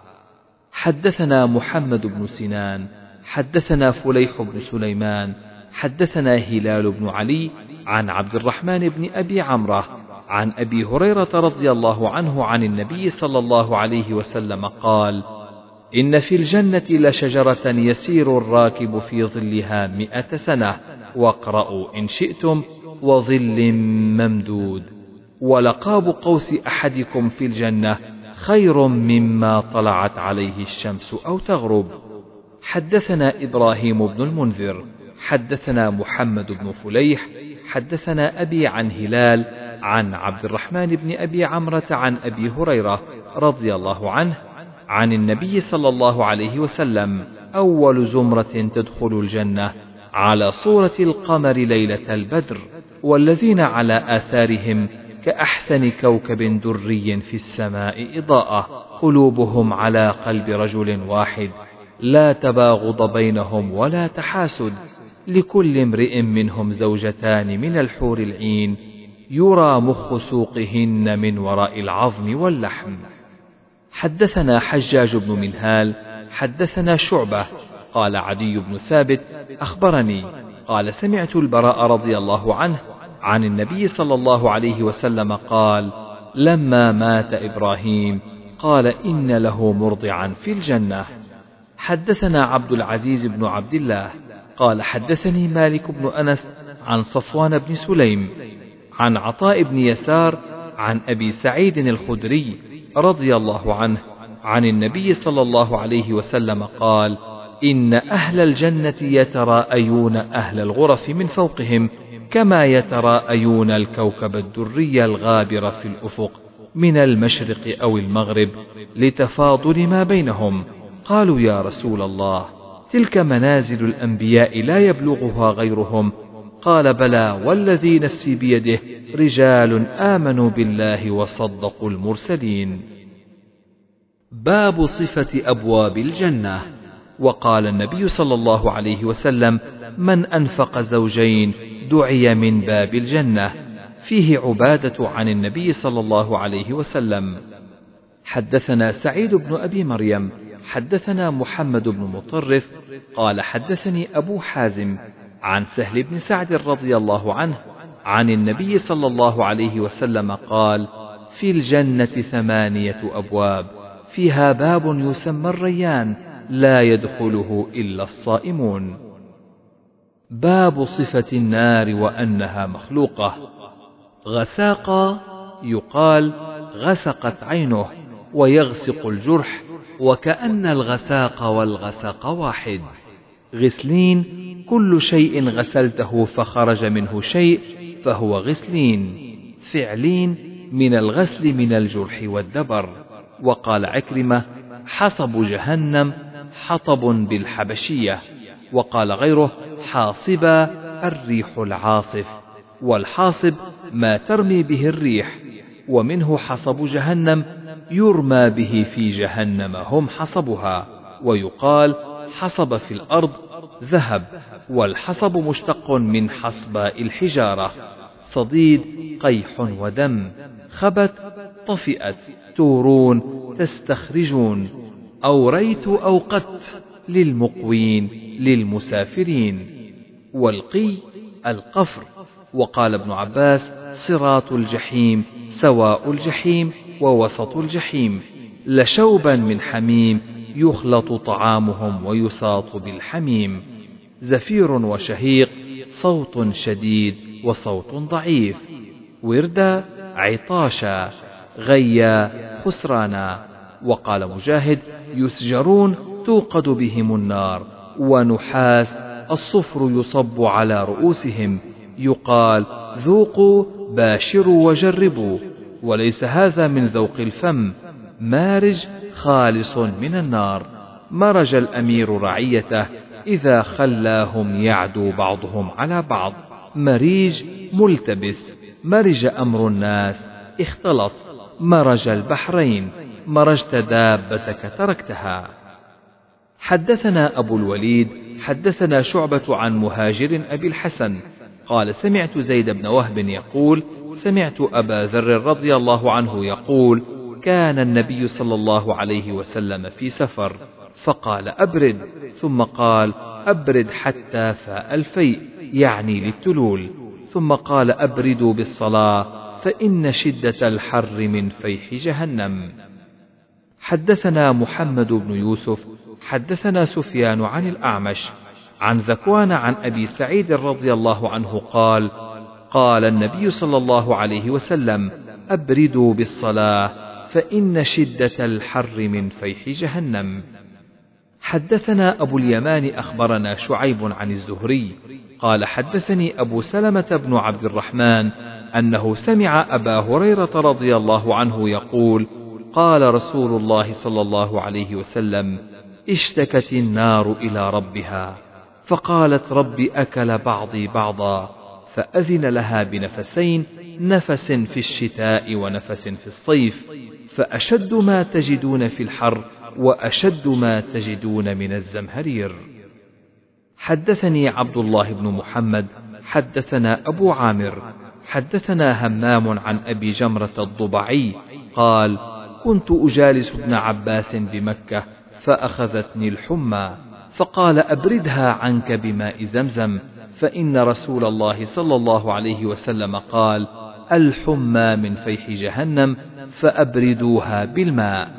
حدثنا محمد بن سنان حدثنا فليح بن سليمان حدثنا هلال بن علي عن عبد الرحمن بن أبي عمرة عن أبي هريرة رضي الله عنه عن النبي صلى الله عليه وسلم قال إن في الجنة لشجرة يسير الراكب في ظلها مائه سنة واقرأوا إن شئتم وظل ممدود. ولقاب قوس أحدكم في الجنة خير مما طلعت عليه الشمس أو تغرب. حدثنا إبراهيم بن المنذر حدثنا محمد بن فليح حدثنا أبي عن هلال عن عبد الرحمن بن أبي عمرة عن أبي هريرة رضي الله عنه عن النبي صلى الله عليه وسلم أول زمرة تدخل الجنة على صورة القمر ليلة البدر والذين على آثارهم كأحسن كوكب دري في السماء إضاءة قلوبهم على قلب رجل واحد لا تباغض بينهم ولا تحاسد لكل امرئ منهم زوجتان من الحور العين يرى مخ سوقهن من وراء العظم واللحم. حدثنا حجاج بن منهال حدثنا شعبة قال عدي بن ثابت أخبرني قال سمعت البراء رضي الله عنه عن النبي صلى الله عليه وسلم قال لما مات إبراهيم قال إن له مرضعا في الجنة. حدثنا عبد العزيز بن عبد الله قال حدثني مالك بن أنس عن صفوان بن سليم عن عطاء بن يسار عن أبي سعيد الخدري رضي الله عنه عن النبي صلى الله عليه وسلم قال إن أهل الجنة يتراءيون أهل الغرف من فوقهم كما يتراءيون الكوكب الدري الغابر في الأفق من المشرق أو المغرب لتفاضل ما بينهم. قالوا يا رسول الله تلك منازل الأنبياء لا يبلغها غيرهم. قال بلى والذي نفسي بيده رجال آمنوا بالله وصدقوا المرسلين. باب صفة أبواب الجنة. وقال النبي صلى الله عليه وسلم من أنفق زوجين دعي من باب الجنة فيه عبادة عن النبي صلى الله عليه وسلم. حدثنا سعيد بن أبي مريم حدثنا محمد بن مطرف قال حدثني أبو حازم عن سهل بن سعد رضي الله عنه عن النبي صلى الله عليه وسلم قال في الجنة ثمانية أبواب فيها باب يسمى الريان لا يدخله إلا الصائمون. باب صفة النار وأنها مخلوقة. غساقا يقال غسقت عينه ويغسق الجرح وكأن الغساق والغسق واحد. غسلين كل شيء غسلته فخرج منه شيء فهو غسلين. فعلين من الغسل من الجرح والدبر. وقال عكرمة حصب جهنم حطب بالحبشية. وقال غيره حاصبا الريح العاصف. والحاصب ما ترمي به الريح. ومنه حصب جهنم يرمى به في جهنم هم حصبها ويقال حصب في الأرض ذهب والحصب مشتق من حصباء الحجارة صديد قيح ودم خبت طفئت تورون تستخرجون أوريت أوقدت للمقوين للمسافرين. والقي القفر وقال ابن عباس صراط الجحيم سواء الجحيم. ووسط الجحيم لشوبا من حميم يخلط طعامهم ويساط بالحميم. زفير وشهيق صوت شديد وصوت ضعيف. وردا عطاشا غيا خسرانا. وقال مجاهد يسجرون توقد بهم النار ونحاس الصفر يصب على رؤوسهم. يقال ذوقوا باشروا وجربوا. وليس هذا من ذوق الفم. مارج خالص من النار. مرج الأمير رعيته إذا خلاهم يعدو بعضهم على بعض. مريج ملتبس. مرج أمر الناس. اختلط. مرج البحرين. مرجت دابتك تركتها. حدثنا أبو الوليد. حدثنا شعبة عن مهاجر أبي الحسن. قال سمعت زيد بن وهب يقول سمعت أبا ذر رضي الله عنه يقول كان النبي صلى الله عليه وسلم في سفر فقال أبرد ثم قال أبرد حتى فاء الفيء يعني للتلول. ثم قال أبردوا بالصلاة فإن شدة الحر من فيح جهنم. حدثنا محمد بن يوسف حدثنا سفيان عن الأعمش عن ذكوان عن أبي سعيد رضي الله عنه قال قال النبي صلى الله عليه وسلم أبردوا بالصلاة فإن شدة الحر من فيح جهنم. حدثنا أبو اليمان أخبرنا شعيب عن الزهري قال حدثني أبو سلمة بن عبد الرحمن أنه سمع أبا هريرة رضي الله عنه يقول: قال رسول الله صلى الله عليه وسلم: اشتكت النار إلى ربها، فقالت رب أكل بعضي بعضا، فأذن لها بنفسين نفس في الشتاء ونفس في الصيف فأشد ما تجدون في الحر وأشد ما تجدون من الزمهرير. حدثني عبد الله بن محمد حدثنا أبو عامر حدثنا همام عن أبي جمرة الضبعي قال كنت أجالس ابن عباس بمكة فأخذتني الحمى فقال أبردها عنك بماء زمزم فإن رسول الله صلى الله عليه وسلم قال الحمى من فيح جهنم فأبردوها بالماء.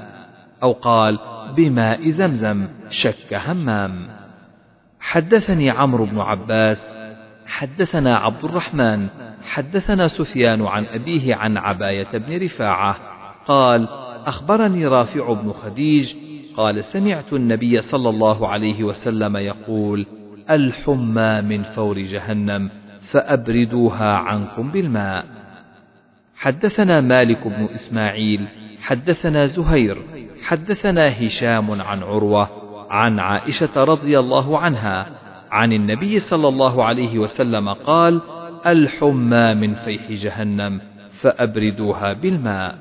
أو قال بماء زمزم شك همام. حدثني عمرو بن عباس حدثنا عبد الرحمن حدثنا سفيان عن أبيه عن عباية بن رفاعة. قال أخبرني رافع بن خديج قال سمعت النبي صلى الله عليه وسلم يقول الحمى من فور جهنم فأبردوها عنكم بالماء. حدثنا مالك بن إسماعيل حدثنا زهير حدثنا هشام عن عروة عن عائشة رضي الله عنها عن النبي صلى الله عليه وسلم قال الحمى من فيح جهنم فأبردوها بالماء.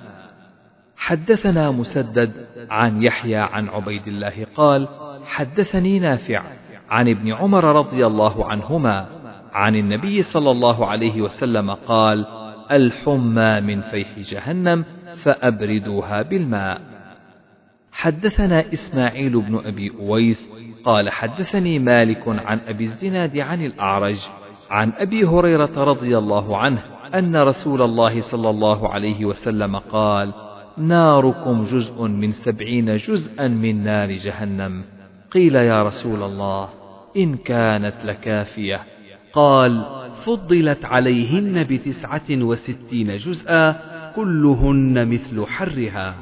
حدثنا مسدد عن يحيى عن عبيد الله قال حدثني نافع عن ابن عمر رضي الله عنهما عن النبي صلى الله عليه وسلم قال الحمى من فيح جهنم فأبردوها بالماء. حدثنا إسماعيل بن أبي أويس قال حدثني مالك عن أبي الزناد عن الأعرج عن أبي هريرة رضي الله عنه أن رسول الله صلى الله عليه وسلم قال ناركم جزء من سبعين جزءا من نار جهنم. قيل يا رسول الله إن كانت لكافية. قال فضلت عليهن بتسعة وستين جزءا كلهن مثل حرها.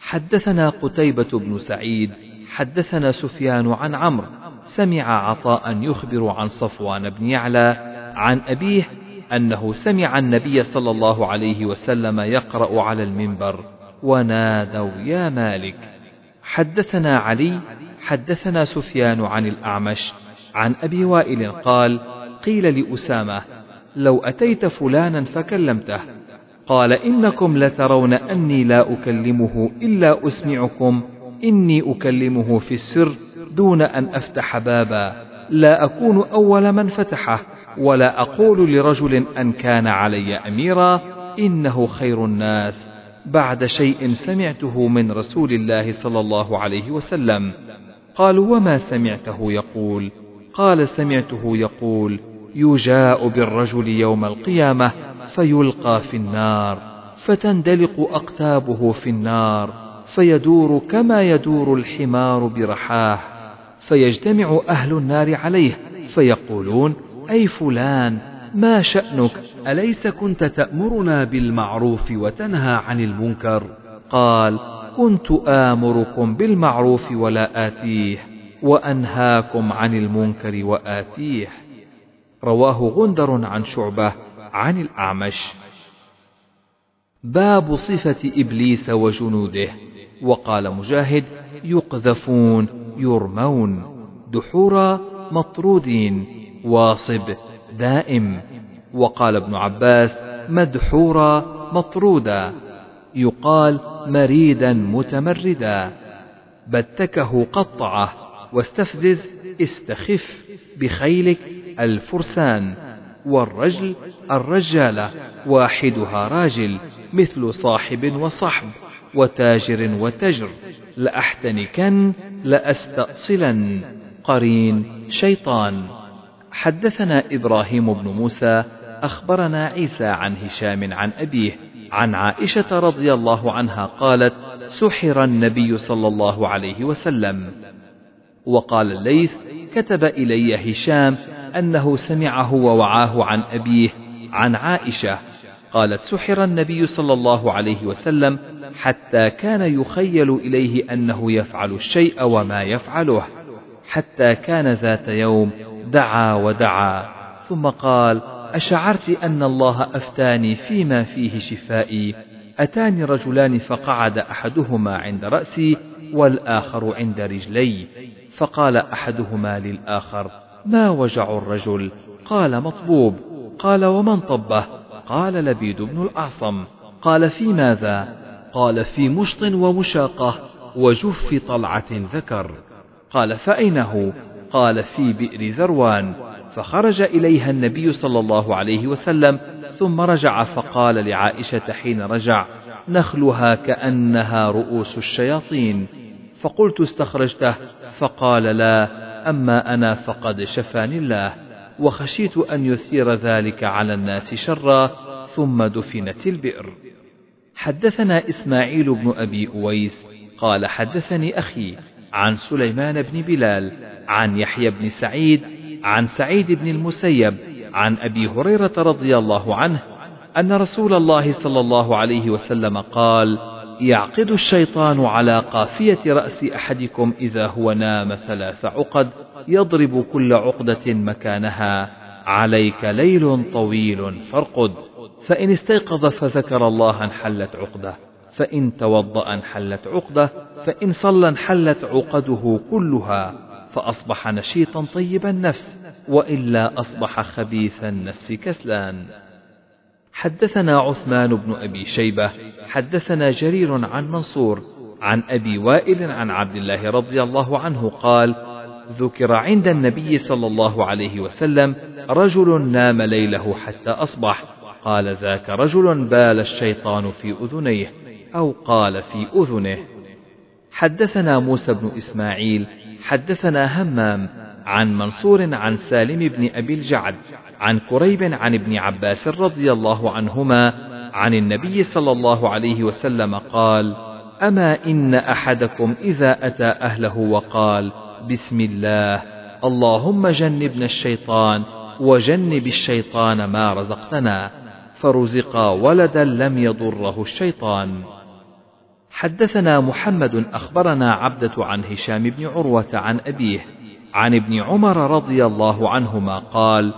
حدثنا قتيبة بن سعيد حدثنا سفيان عن عمرو سمع عطاء يخبر عن صفوان بن يعلى عن أبيه أنه سمع النبي صلى الله عليه وسلم يقرأ على المنبر ونادوا يا مالك. حدثنا علي حدثنا سفيان عن الأعمش عن أبي وائل قال قيل لأسامة لو أتيت فلانا فكلمته. قال إنكم لترون أني لا أكلمه إلا أسمعكم إني أكلمه في السر دون أن أفتح بابا. لا أكون أول من فتحه ولا أقول لرجل أن كان علي أميرا إنه خير الناس. بعد شيء سمعته من رسول الله صلى الله عليه وسلم. قالوا وما سمعته يقول؟ قال سمعته يقول يجاء بالرجل يوم القيامة فيلقى في النار فتندلق أقتابه في النار فيدور كما يدور الحمار برحاه فيجتمع أهل النار عليه فيقولون أي فلان ما شأنك؟ أليس كنت تأمرنا بالمعروف وتنهى عن المنكر؟ قال كنت آمركم بالمعروف ولا آتيه وأنهاكم عن المنكر وآتيه. رواه غندر عن شعبة عن الأعمش. باب صفة إبليس وجنوده وقال مجاهد يقذفون يرمون دحورا مطرودين واصب دائم. وقال ابن عباس مدحورا مطرودا. يقال مريدا متمردا. بتكه قطعه واستفزز استخف بخيلك الفرسان. والرجل الرجالة واحدها راجل مثل صاحب وصحب وتاجر وتجر. لأحتنكن لأستأصلن. قرين شيطان. حدثنا إبراهيم بن موسى أخبرنا عيسى عن هشام عن أبيه عن عائشة رضي الله عنها قالت سحر النبي صلى الله عليه وسلم. وقال الليث كتب إلي هشام أنه سمعه ووعاه عن أبيه عن عائشة. قالت سحر النبي صلى الله عليه وسلم حتى كان يخيل إليه أنه يفعل الشيء وما يفعله حتى كان ذات يوم دعا ودعا ثم قال أشعرت أن الله أفتاني فيما فيه شفائي. أتاني رجلان فقعد أحدهما عند رأسي والآخر عند رجلي. فقال أحدهما للآخر ما وجع الرجل؟ قال مطبوب. قال ومن طبه؟ قال لبيد بن الأعصم. قال في ماذا؟ قال في مشط ومشاقة وجف طلعة ذكر. قال فأين هو قال في بئر ذروان. فخرج إليها النبي صلى الله عليه وسلم ثم رجع فقال لعائشة حين رجع نخلها كأنها رؤوس الشياطين. فقلت استخرجته فقال لا أما أنا فقد شفاني الله. وخشيت أن يثير ذلك على الناس شرا ثم دفنت البئر. حدثنا إسماعيل بن أبي أويس قال حدثني أخي عن سليمان بن بلال عن يحيى بن سعيد عن سعيد بن المسيب عن أبي هريرة رضي الله عنه أن رسول الله صلى الله عليه وسلم قال يعقد الشيطان على قافية رأس أحدكم إذا هو نام ثلاث عقد يضرب كل عقدة مكانها. عليك ليل طويل فارقد. فإن استيقظ فذكر الله انحلت عقده. فإن توضأ انحلت عقده. فإن صلى انحلت عقده كلها. فأصبح نشيطا طيب النفس وإلا أصبح خبيث النفس كسلان. حدثنا عثمان بن أبي شيبة حدثنا جرير عن منصور عن أبي وائل عن عبد الله رضي الله عنه قال ذكر عند النبي صلى الله عليه وسلم رجل نام ليله حتى أصبح. قال ذاك رجل بال الشيطان في أذنيه أو قال في أذنه. حدثنا موسى بن إسماعيل حدثنا همام عن منصور عن سالم بن أبي الجعد عن كريب عن ابن عباس رضي الله عنهما عن النبي صلى الله عليه وسلم قال أما إن أحدكم إذا أتى أهله وقال بسم الله اللهم جنبنا الشيطان وجنب الشيطان ما رزقتنا فرزقا ولدا لم يضره الشيطان. حدثنا محمد أخبرنا عبدة عن هشام بن عروة عن أبيه عن ابن عمر رضي الله عنهما قال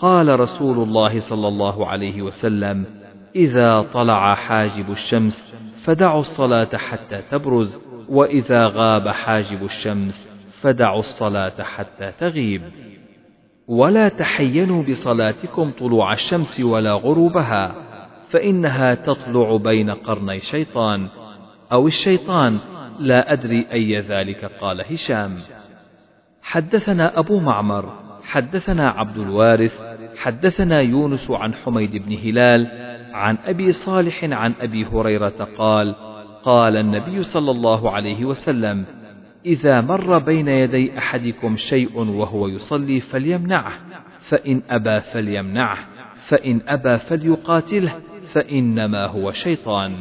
قال رسول الله صلى الله عليه وسلم إذا طلع حاجب الشمس فدعوا الصلاة حتى تبرز وإذا غاب حاجب الشمس فدعوا الصلاة حتى تغيب. ولا تحينوا بصلاتكم طلوع الشمس ولا غروبها فإنها تطلع بين قرني شيطان أو الشيطان لا أدري أي ذلك قال هشام. حدثنا أبو معمر حدثنا عبد الوارث حدثنا يونس عن حميد بن هلال عن أبي صالح عن أبي هريرة قال قال النبي صلى الله عليه وسلم إذا مر بين يدي أحدكم شيء وهو يصلي فليمنعه فإن أبى فليمنعه فإن أبى فليقاتله فإنما هو شيطان.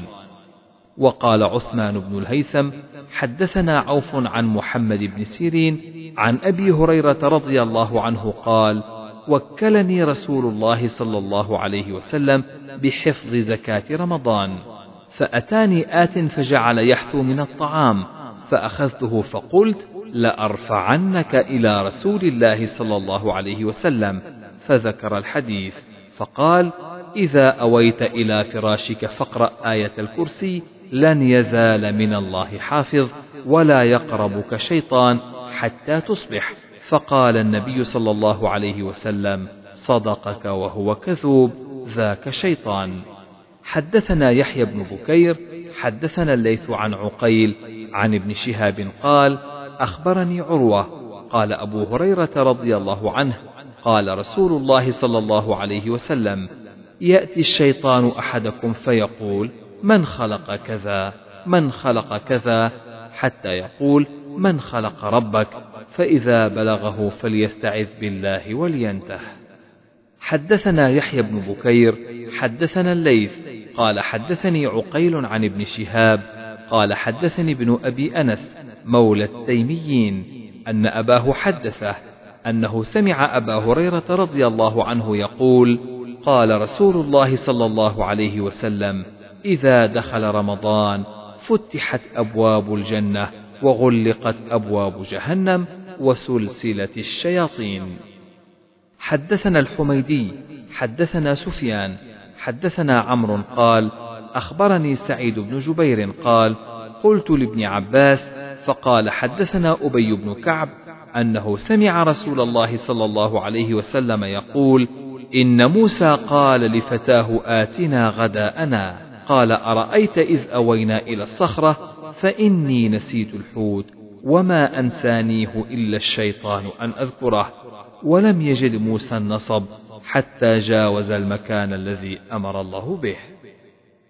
وقال عثمان بن الهيثم حدثنا عوف عن محمد بن سيرين عن أبي هريرة رضي الله عنه قال وكلني رسول الله صلى الله عليه وسلم بحفظ زكاة رمضان فأتاني آت فجعل يحثو من الطعام فأخذته فقلت لأرفعنك إلى رسول الله صلى الله عليه وسلم فذكر الحديث فقال إذا أويت إلى فراشك فاقرأ آية الكرسي لن يزال من الله حافظ ولا يقربك شيطان حتى تصبح. فقال النبي صلى الله عليه وسلم صدقك وهو كذوب ذاك شيطان. حدثنا يحيى بن بكير حدثنا الليث عن عقيل عن ابن شهاب قال أخبرني عروة. قال أبو هريرة رضي الله عنه قال رسول الله صلى الله عليه وسلم يأتي الشيطان أحدكم فيقول من خلق كذا من خلق كذا حتى يقول من خلق ربك فإذا بلغه فليستعذ بالله ولينته. حدثنا يحيى بن بكير حدثنا الليث قال حدثني عقيل عن ابن شهاب قال حدثني ابن أبي أنس مولى التيميين أن أباه حدثه أنه سمع أبا هريرة رضي الله عنه يقول قال رسول الله صلى الله عليه وسلم إذا دخل رمضان فتحت أبواب الجنة وغلقت أبواب جهنم وسلسلة الشياطين. حدثنا الحميدي حدثنا سفيان حدثنا عمرو قال أخبرني سعيد بن جبير قال قلت لابن عباس فقال حدثنا أبي بن كعب أنه سمع رسول الله صلى الله عليه وسلم يقول إن موسى قال لفتاه آتنا غداءنا. قال أرأيت إذ أوينا إلى الصخرة فإني نسيت الحوت وما أنسانيه إلا الشيطان أن أذكره ولم يجد موسى النصب حتى جاوز المكان الذي أمر الله به.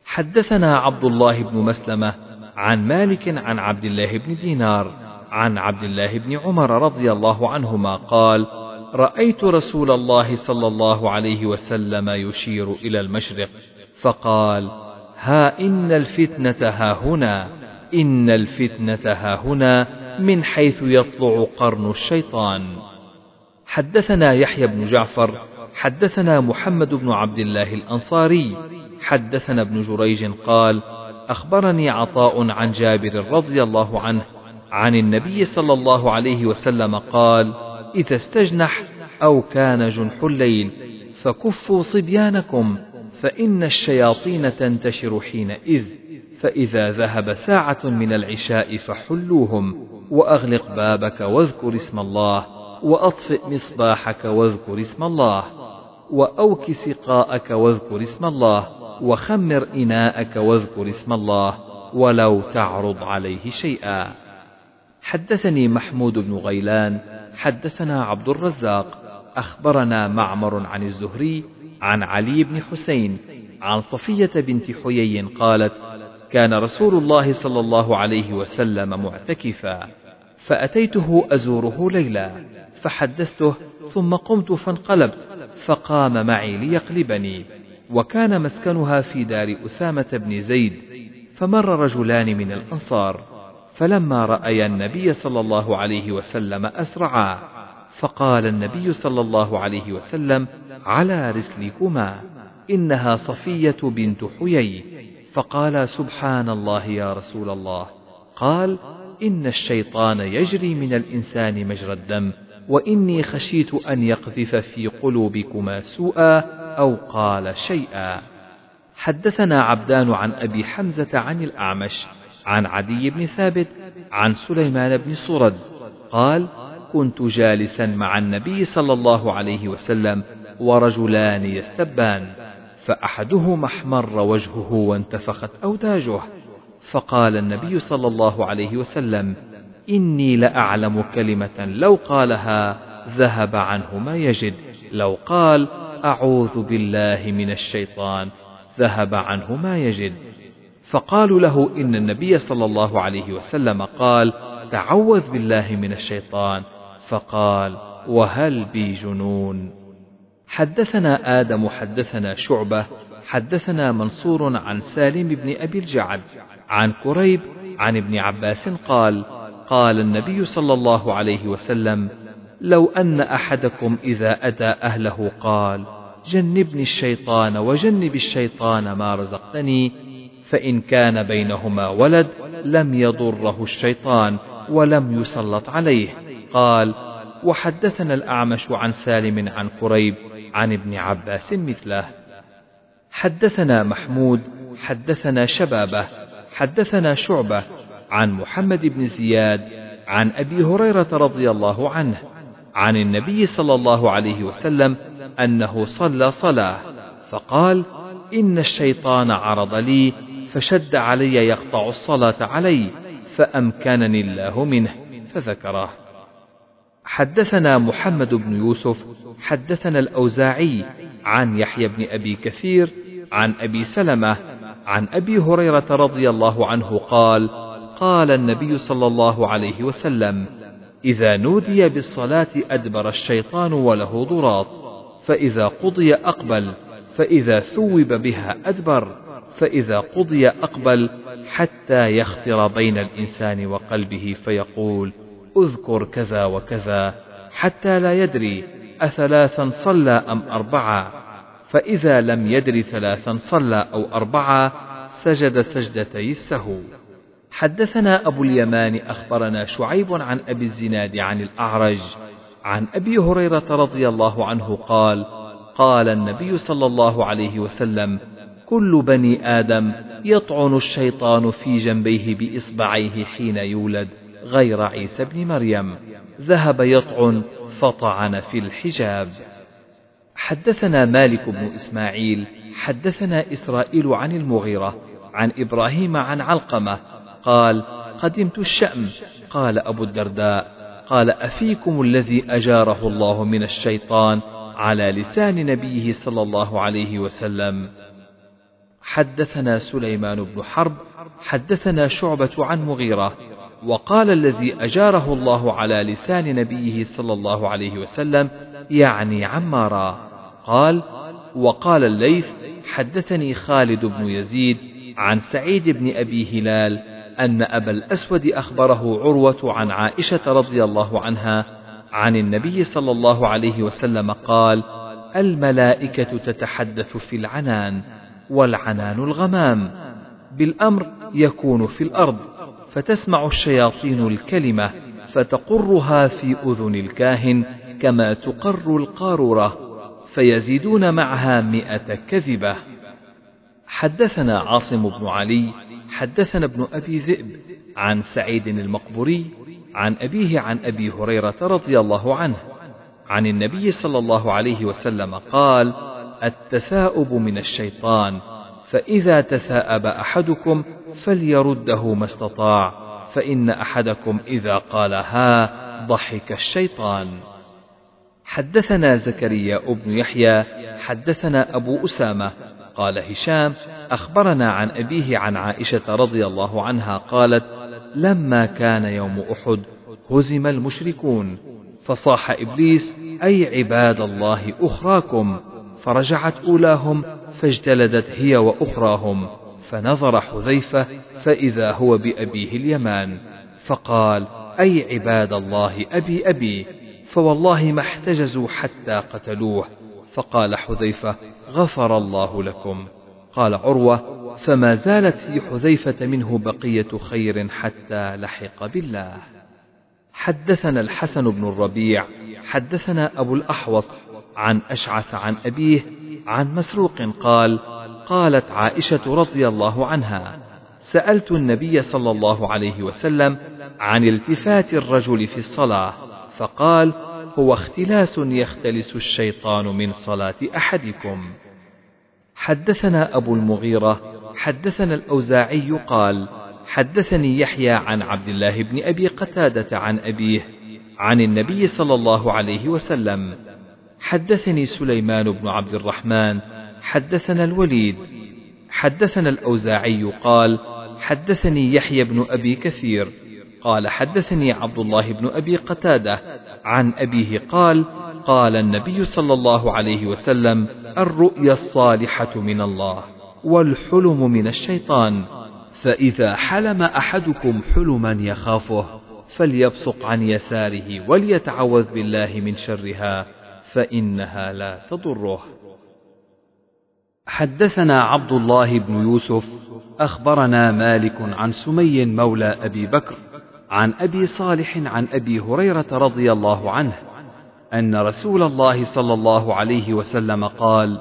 حدثنا عبد الله بن مسلمة عن مالك عن عبد الله بن دينار عن عبد الله بن عمر رضي الله عنهما قال رأيت رسول الله صلى الله عليه وسلم يشير إلى المشرق فقال ها إن الفتنة ها هنا إن الفتنة ها هنا من حيث يطلع قرن الشيطان. حدثنا يحيى بن جعفر حدثنا محمد بن عبد الله الأنصاري حدثنا ابن جريج قال أخبرني عطاء عن جابر رضي الله عنه عن النبي صلى الله عليه وسلم قال إذا استجنح أو كان جنح الليل فكفوا صبيانكم فإن الشياطين تنتشر حينئذ فإذا ذهب ساعة من العشاء فحلوهم وأغلق بابك واذكر اسم الله وأطفئ مصباحك واذكر اسم الله وأوك سقاءك واذكر اسم الله وخمر إناءك واذكر اسم الله ولو تعرض عليه شيئا. حدثني محمود بن غيلان حدثنا عبد الرزاق أخبرنا معمر عن الزهري عن علي بن حسين عن صفية بنت حيي قالت كان رسول الله صلى الله عليه وسلم معتكفا فأتيته أزوره ليلا فحدثته ثم قمت فانقلبت فقام معي ليقلبني وكان مسكنها في دار أسامة بن زيد فمر رجلان من الأنصار فلما رأيا النبي صلى الله عليه وسلم أسرعا فقال النبي صلى الله عليه وسلم على رسلكما إنها صفية بنت حيي. فقال سبحان الله يا رسول الله. قال إن الشيطان يجري من الإنسان مجرى الدم وإني خشيت أن يقذف في قلوبكما سوءا أو قال شيئا. حدثنا عبدان عن أبي حمزة عن الأعمش عن عدي بن ثابت عن سليمان بن صرد قال كنت جالسا مع النبي صلى الله عليه وسلم ورجلان يستبان فأحدهما احمر وجهه وانتفخت أوداجه فقال النبي صلى الله عليه وسلم إني لأعلم كلمة لو قالها ذهب عنه ما يجد لو قال أعوذ بالله من الشيطان ذهب عنه ما يجد. فقالوا له إن النبي صلى الله عليه وسلم قال تعوذ بالله من الشيطان فقال وهل بي جنون؟ حدثنا آدم حدثنا شعبة حدثنا منصور عن سالم بن أبي الجعد عن كريب عن ابن عباس قال قال النبي صلى الله عليه وسلم لو أن أحدكم إذا أتى أهله قال جنبني الشيطان وجنب الشيطان ما رزقتني فإن كان بينهما ولد لم يضره الشيطان ولم يسلط عليه. قال وحدثنا الأعمش عن سالم عن قريب عن ابن عباس مثله. حدثنا محمود حدثنا شبابة حدثنا شعبة عن محمد بن زياد عن أبي هريرة رضي الله عنه عن النبي صلى الله عليه وسلم أنه صلى صلاة فقال إن الشيطان عرض لي فشد علي يقطع الصلاة علي فأمكنني الله منه فذكره. حدثنا محمد بن يوسف حدثنا الأوزاعي عن يحيى بن أبي كثير عن أبي سلمة عن أبي هريرة رضي الله عنه قال قال النبي صلى الله عليه وسلم إذا نودي بالصلاة أدبر الشيطان وله ضراط فإذا قضي أقبل فإذا ثوب بها أدبر فإذا قضي أقبل حتى يخطر بين الإنسان وقلبه فيقول أذكر كذا وكذا حتى لا يدري أثلاثا صلى أم أربعة. فإذا لم يدر ثلاثا صلى أو أربعة سجد سجدتي السهو. حدثنا أبو اليمان أخبرنا شعيب عن أبي الزناد عن الأعرج عن أبي هريرة رضي الله عنه قال قال النبي صلى الله عليه وسلم كل بني آدم يطعن الشيطان في جنبيه بإصبعيه حين يولد. غير عيسى بن مريم. ذهب يطعن فطعن في الحجاب. حدثنا مالك بن إسماعيل. حدثنا إسرائيل عن المغيرة عن إبراهيم عن علقمة. قال قدمت الشأم قال أبو الدرداء قال أفيكم الذي أجاره الله من الشيطان على لسان نبيه صلى الله عليه وسلم حدثنا سليمان بن حرب. حدثنا شعبة عن مغيرة. وقال الذي أجاره الله على لسان نبيه صلى الله عليه وسلم يعني عمارا. قال وقال الليث حدثني خالد بن يزيد عن سعيد بن أبي هلال أن أبا الأسود أخبره عروة عن عائشة رضي الله عنها عن النبي صلى الله عليه وسلم قال الملائكة تتحدث في العنان والعنان الغمام بالأمر يكون في الأرض. فتسمع الشياطين الكلمة فتقرها في أذن الكاهن كما تقر القارورة فيزيدون معها مئة كذبة. حدثنا عاصم بن علي حدثنا ابن أبي ذئب عن سعيد المقبوري عن أبيه عن أبي هريرة رضي الله عنه عن النبي صلى الله عليه وسلم قال التثاؤب من الشيطان فإذا تثاءب أحدكم فليرده ما استطاع فإن أحدكم إذا قالها ضحك الشيطان. حدثنا زكريا بن يحيى حدثنا أبو أسامة قال هشام أخبرنا عن أبيه عن عائشة رضي الله عنها قالت لما كان يوم أحد هزم المشركون فصاح إبليس أي عباد الله أخراكم؟ فرجعت أولاهم فاجتلدت هي وأخراهم. فنظر حذيفة فإذا هو بأبيه اليمان فقال أي عباد الله أبي أبي فوالله ما احتجزوا حتى قتلوه. فقال حذيفة غفر الله لكم. قال عروة فما زالت في حذيفة منه بقية خير حتى لحق بالله. حدثنا الحسن بن الربيع حدثنا أبو الأحوص عن أشعث عن أبيه عن مسروق قال قالت عائشة رضي الله عنها سألت النبي صلى الله عليه وسلم عن التفات الرجل في الصلاة فقال هو اختلاس يختلس الشيطان من صلاة أحدكم. حدثنا أبو المغيرة حدثنا الأوزاعي قال حدثني يحيى عن عبد الله بن أبي قتادة عن أبيه عن النبي صلى الله عليه وسلم. حدثني سليمان بن عبد الرحمن حدثنا الوليد حدثنا الأوزاعي قال حدثني يحيى بن أبي كثير قال حدثني عبد الله بن أبي قتادة عن أبيه قال قال النبي صلى الله عليه وسلم الرؤيا الصالحة من الله والحلم من الشيطان فإذا حلم أحدكم حلما يخافه فليبصق عن يساره وليتعوذ بالله من شرها فإنها لا تضره. حدثنا عبد الله بن يوسف أخبرنا مالك عن سمي مولى أبي بكر عن أبي صالح عن أبي هريرة رضي الله عنه أن رسول الله صلى الله عليه وسلم قال: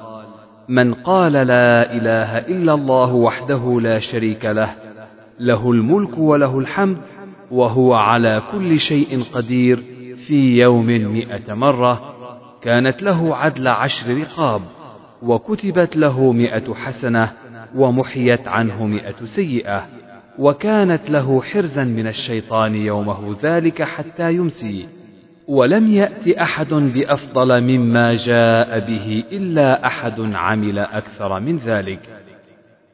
من قال لا إله إلا الله وحده لا شريك له، له الملك وله الحمد، وهو على كل شيء قدير في يوم مئة مرة، كانت له عدل عشر رقاب، وكتبت له مئة حسنة، ومحيت عنه مئة سيئة، وكانت له حرزا من الشيطان يومه ذلك حتى يمسي. ولم يأت أحد بأفضل مما جاء به إلا أحد عمل أكثر من ذلك.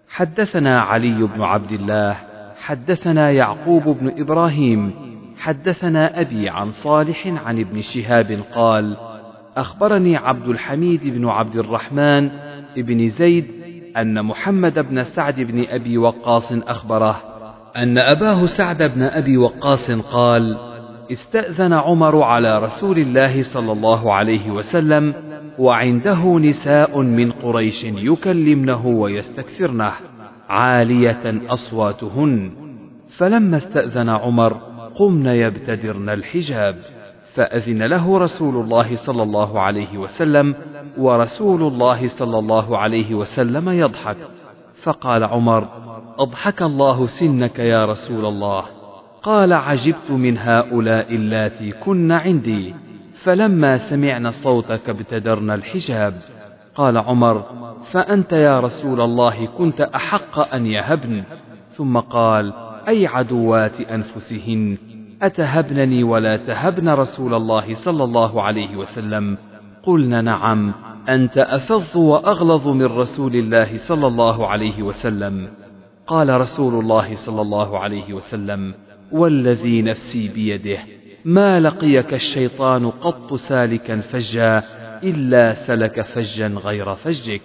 حدثنا علي بن عبد الله، حدثنا يعقوب بن إبراهيم، حدثنا أبي عن صالح عن ابن شهاب قال: أخبرني عبد الحميد بن عبد الرحمن بن زيد أن محمد بن سعد بن أبي وقاص أخبره أن أباه سعد بن أبي وقاص قال: استأذن عمر على رسول الله صلى الله عليه وسلم وعنده نساء من قريش يكلمنه ويستكثرنه عالية أصواتهن فلما استأذن عمر قمن يبتدرن الحجاب. فأذن له رسول الله صلى الله عليه وسلم ورسول الله صلى الله عليه وسلم يضحك. فقال عمر أضحك الله سنك يا رسول الله. قال عجبت من هؤلاء اللاتي كن عندي فلما سمعن صوتك ابتدرن الحجاب. قال عمر فأنت يا رسول الله كنت أحق أن يهبن. ثم قال أي عدوات أنفسهن؟ أتهبنني ولا تهبن رسول الله صلى الله عليه وسلم؟ قلنا نعم. أنت أفظ وأغلظ من رسول الله صلى الله عليه وسلم. قال رسول الله صلى الله عليه وسلم والذي نفسي بيده ما لقيك الشيطان قط سالكا فجا إلا سلك فجا غير فجك.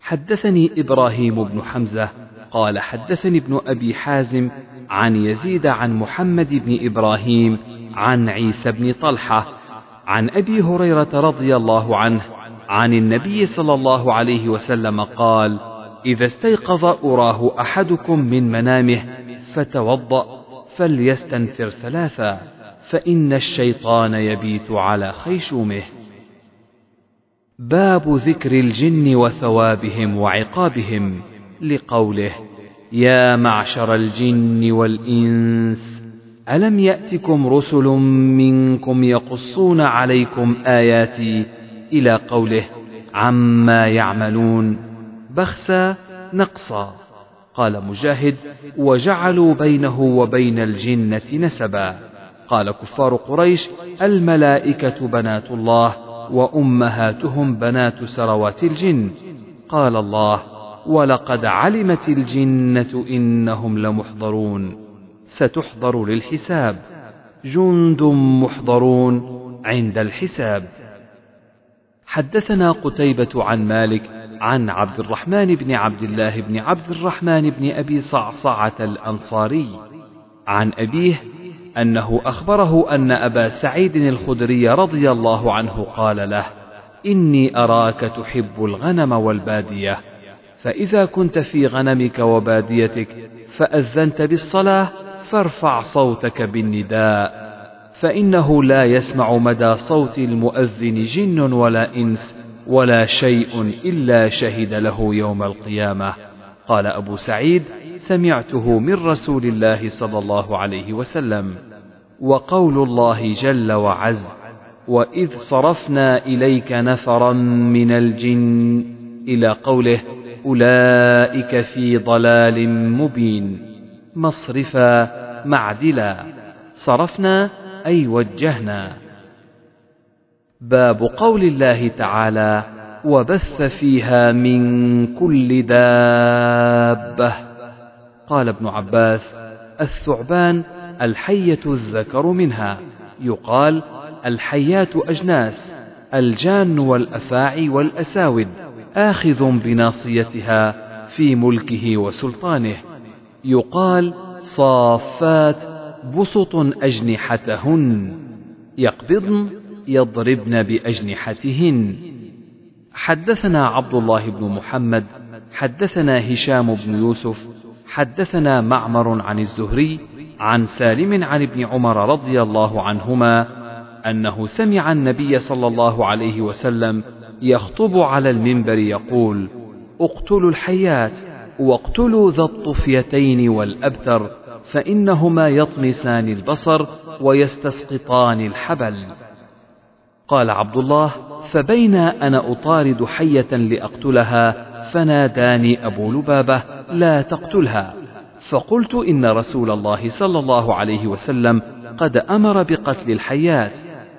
حدثني إبراهيم بن حمزة قال حدثني ابن أبي حازم عن يزيد عن محمد بن إبراهيم عن عيسى بن طلحة عن أبي هريرة رضي الله عنه عن النبي صلى الله عليه وسلم قال إذا استيقظ أراه أحدكم من منامه فتوضأ فليستنفر ثلاثا فإن الشيطان يبيت على خيشومه. باب ذكر الجن وثوابهم وعقابهم لقوله يا معشر الجن والإنس ألم يأتكم رسل منكم يقصون عليكم آياتي إلى قوله عما يعملون؟ بخسا نقصا قال مجاهد وجعلوا بينه وبين الجنة نسبا. قال كفار قريش الملائكة بنات الله وأمهاتهم بنات سروات الجن. قال الله ولقد علمت الجنة إنهم لمحضرون ستحضر للحساب. جند محضرون عند الحساب. حدثنا قتيبة عن مالك عن عبد الرحمن بن عبد الله بن عبد الرحمن بن أبي صعصعة الأنصاري عن أبيه أنه أخبره أن أبا سعيد الخدري رضي الله عنه قال له إني أراك تحب الغنم والبادية. فإذا كنت في غنمك وباديتك فأذنت بالصلاة فارفع صوتك بالنداء فإنه لا يسمع مدى صوت المؤذن جن ولا إنس ولا شيء إلا شهد له يوم القيامة. قال أبو سعيد سمعته من رسول الله صلى الله عليه وسلم وقول الله جل وعز وإذ صرفنا إليك نفرا من الجن إلى قوله أولئك في ضلال مبين. مصرفا معدلا. صرفنا أي وجهنا. باب قول الله تعالى وبث فيها من كل دابة. قال ابن عباس الثعبان الحية الذكر منها. يقال الحيات أجناس الجان والأفاعي والأساود. آخذ بناصيتها في ملكه وسلطانه. يقال صافات بسط أجنحتهن. يقبضن يضربن بأجنحتهن. حدثنا عبد الله بن محمد حدثنا هشام بن يوسف حدثنا معمر عن الزهري عن سالم عن ابن عمر رضي الله عنهما أنه سمع النبي صلى الله عليه وسلم يخطب على المنبر يقول اقتلوا الحيات واقتلوا ذا الطفيتين والأبتر فإنهما يطمسان البصر ويستسقطان الحبل. قال عبد الله فبينا أنا أطارد حية لأقتلها فناداني أبو لبابة لا تقتلها. فقلت إن رسول الله صلى الله عليه وسلم قد أمر بقتل الحيات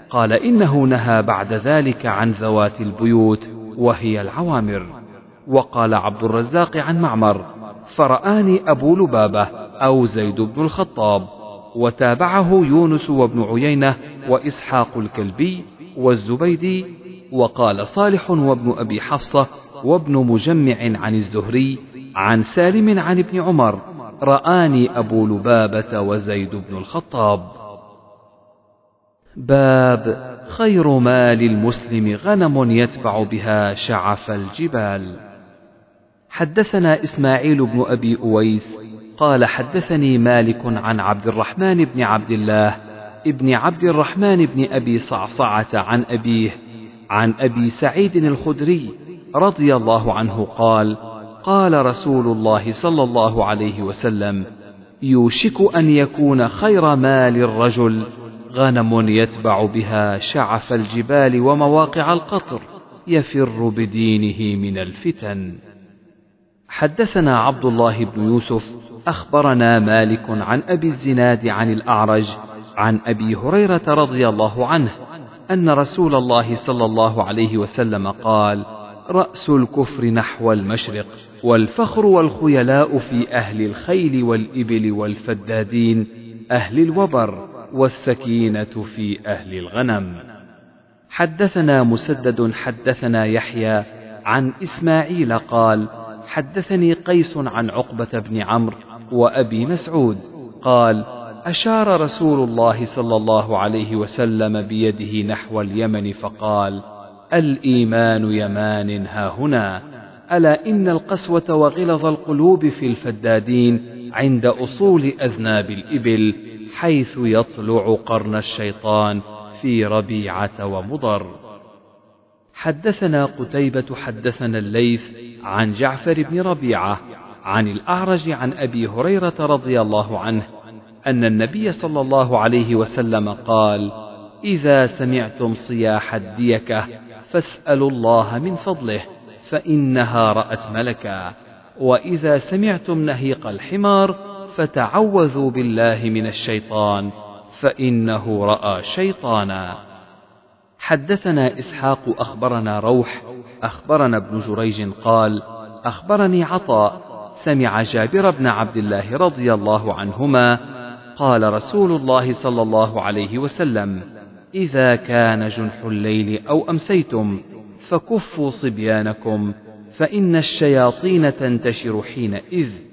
قال إنه نهى بعد ذلك عن ذوات البيوت وهي العوامر. وقال عبد الرزاق عن معمر فرآني أبو لبابة أو زيد بن الخطاب وتابعه يونس وابن عيينة وإسحاق الكلبي والزبيدي وقال صالح وابن أبي حفصة وابن مجمع عن الزهري عن سالم عن ابن عمر رآني أبو لبابة وزيد بن الخطاب. باب خير مال المسلم غنم يتبع بها شعف الجبال. حدثنا إسماعيل بن أبي أويس قال حدثني مالك عن عبد الرحمن بن عبد الله ابن عبد الرحمن بن أبي صعصعة عن أبيه عن أبي سعيد الخدري رضي الله عنه قال قال رسول الله صلى الله عليه وسلم يوشك أن يكون خير مال الرجل غنم يتبع بها شعف الجبال ومواقع القطر يفر بدينه من الفتن. حدثنا عبد الله بن يوسف أخبرنا مالك عن أبي الزناد عن الأعرج عن أبي هريرة رضي الله عنه أن رسول الله صلى الله عليه وسلم قال رأس الكفر نحو المشرق والفخر والخيلاء في أهل الخيل والإبل والفدادين أهل الوبر والسكينة في أهل الغنم. حدثنا مسدد حدثنا يحيى عن إسماعيل قال حدثني قيس عن عقبة بن عمرو وأبي مسعود قال أشار رسول الله صلى الله عليه وسلم بيده نحو اليمن فقال الإيمان يمان ها هنا. ألا إن القسوة وغلظ القلوب في الفدادين عند أصول أذناب الإبل؟ حيث يطلع قرن الشيطان في ربيعة ومضر. حدثنا قتيبة حدثنا الليث عن جعفر بن ربيعة عن الأعرج عن أبي هريرة رضي الله عنه أن النبي صلى الله عليه وسلم قال إذا سمعتم صياح الديكة فاسألوا الله من فضله فإنها رأت ملكا وإذا سمعتم نهيق الحمار فتعوذوا بالله من الشيطان فإنه رأى شيطانا. حدثنا إسحاق أخبرنا روح أخبرنا ابن جريج قال أخبرني عطاء سمع جابر بن عبد الله رضي الله عنهما قال رسول الله صلى الله عليه وسلم إذا كان جنح الليل أو أمسيتم فكفوا صبيانكم فإن الشياطين تنتشر حينئذ.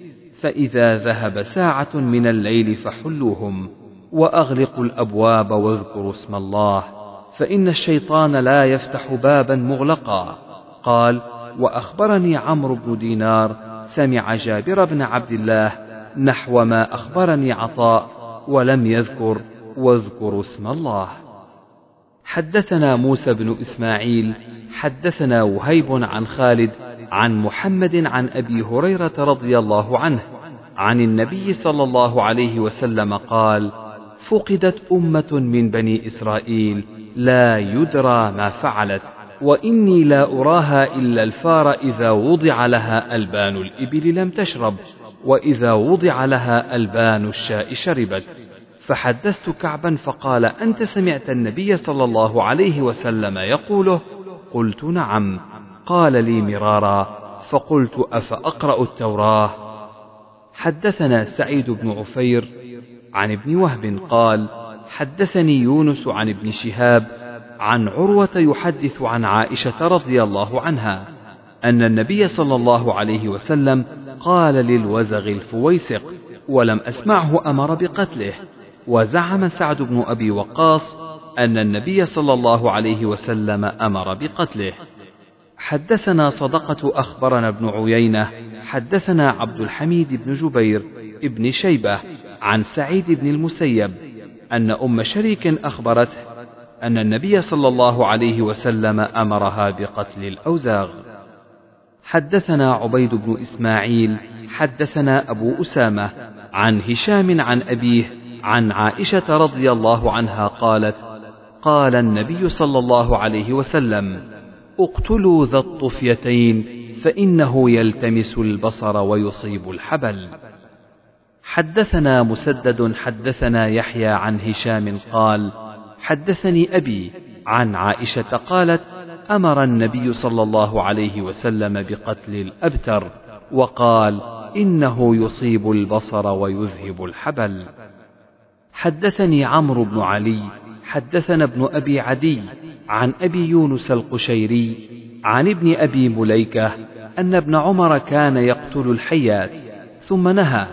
فإذا ذهب ساعة من الليل فحلوهم وأغلقوا الأبواب واذكروا اسم الله فإن الشيطان لا يفتح بابا مغلقا. قال وأخبرني عمرو بن دينار سمع جابر بن عبد الله نحو ما أخبرني عطاء ولم يذكر واذكروا اسم الله. حدثنا موسى بن إسماعيل حدثنا وهيب عن خالد عن محمد عن أبي هريرة رضي الله عنه عن النبي صلى الله عليه وسلم قال فقدت أمة من بني إسرائيل لا يدرى ما فعلت وإني لا أراها إلا الفار إذا وضع لها ألبان الإبل لم تشرب وإذا وضع لها ألبان الشاء شربت. فحدثت كعبا فقال أنت سمعت النبي صلى الله عليه وسلم يقوله؟ قلت نعم. قال لي مرارا فقلت أفأقرأ التوراة؟ حدثنا سعيد بن عفير عن ابن وهب قال حدثني يونس عن ابن شهاب عن عروة يحدث عن عائشة رضي الله عنها أن النبي صلى الله عليه وسلم قال للوزغ الفويسق ولم أسمعه أمر بقتله وزعم سعد بن أبي وقاص أن النبي صلى الله عليه وسلم أمر بقتله. حدثنا صدقة أخبرنا ابن عيينة حدثنا عبد الحميد بن جبير ابن شيبة عن سعيد بن المسيب أن أم شريك أخبرته أن النبي صلى الله عليه وسلم أمرها بقتل الأوزاغ. حدثنا عبيد بن إسماعيل حدثنا أبو أسامة عن هشام عن أبيه عن عائشة رضي الله عنها قالت قال النبي صلى الله عليه وسلم اقتلوا ذا الطفيتين فإنه يلتمس البصر ويصيب الحبل. حدثنا مسدد حدثنا يحيى عن هشام قال حدثني أبي عن عائشة قالت أمر النبي صلى الله عليه وسلم بقتل الأبتر وقال إنه يصيب البصر ويذهب الحبل. حدثني عمرو بن علي حدثنا ابن أبي عدي عن أبي يونس القشيري عن ابن أبي مليكة أن ابن عمر كان يقتل الحيات ثم نهى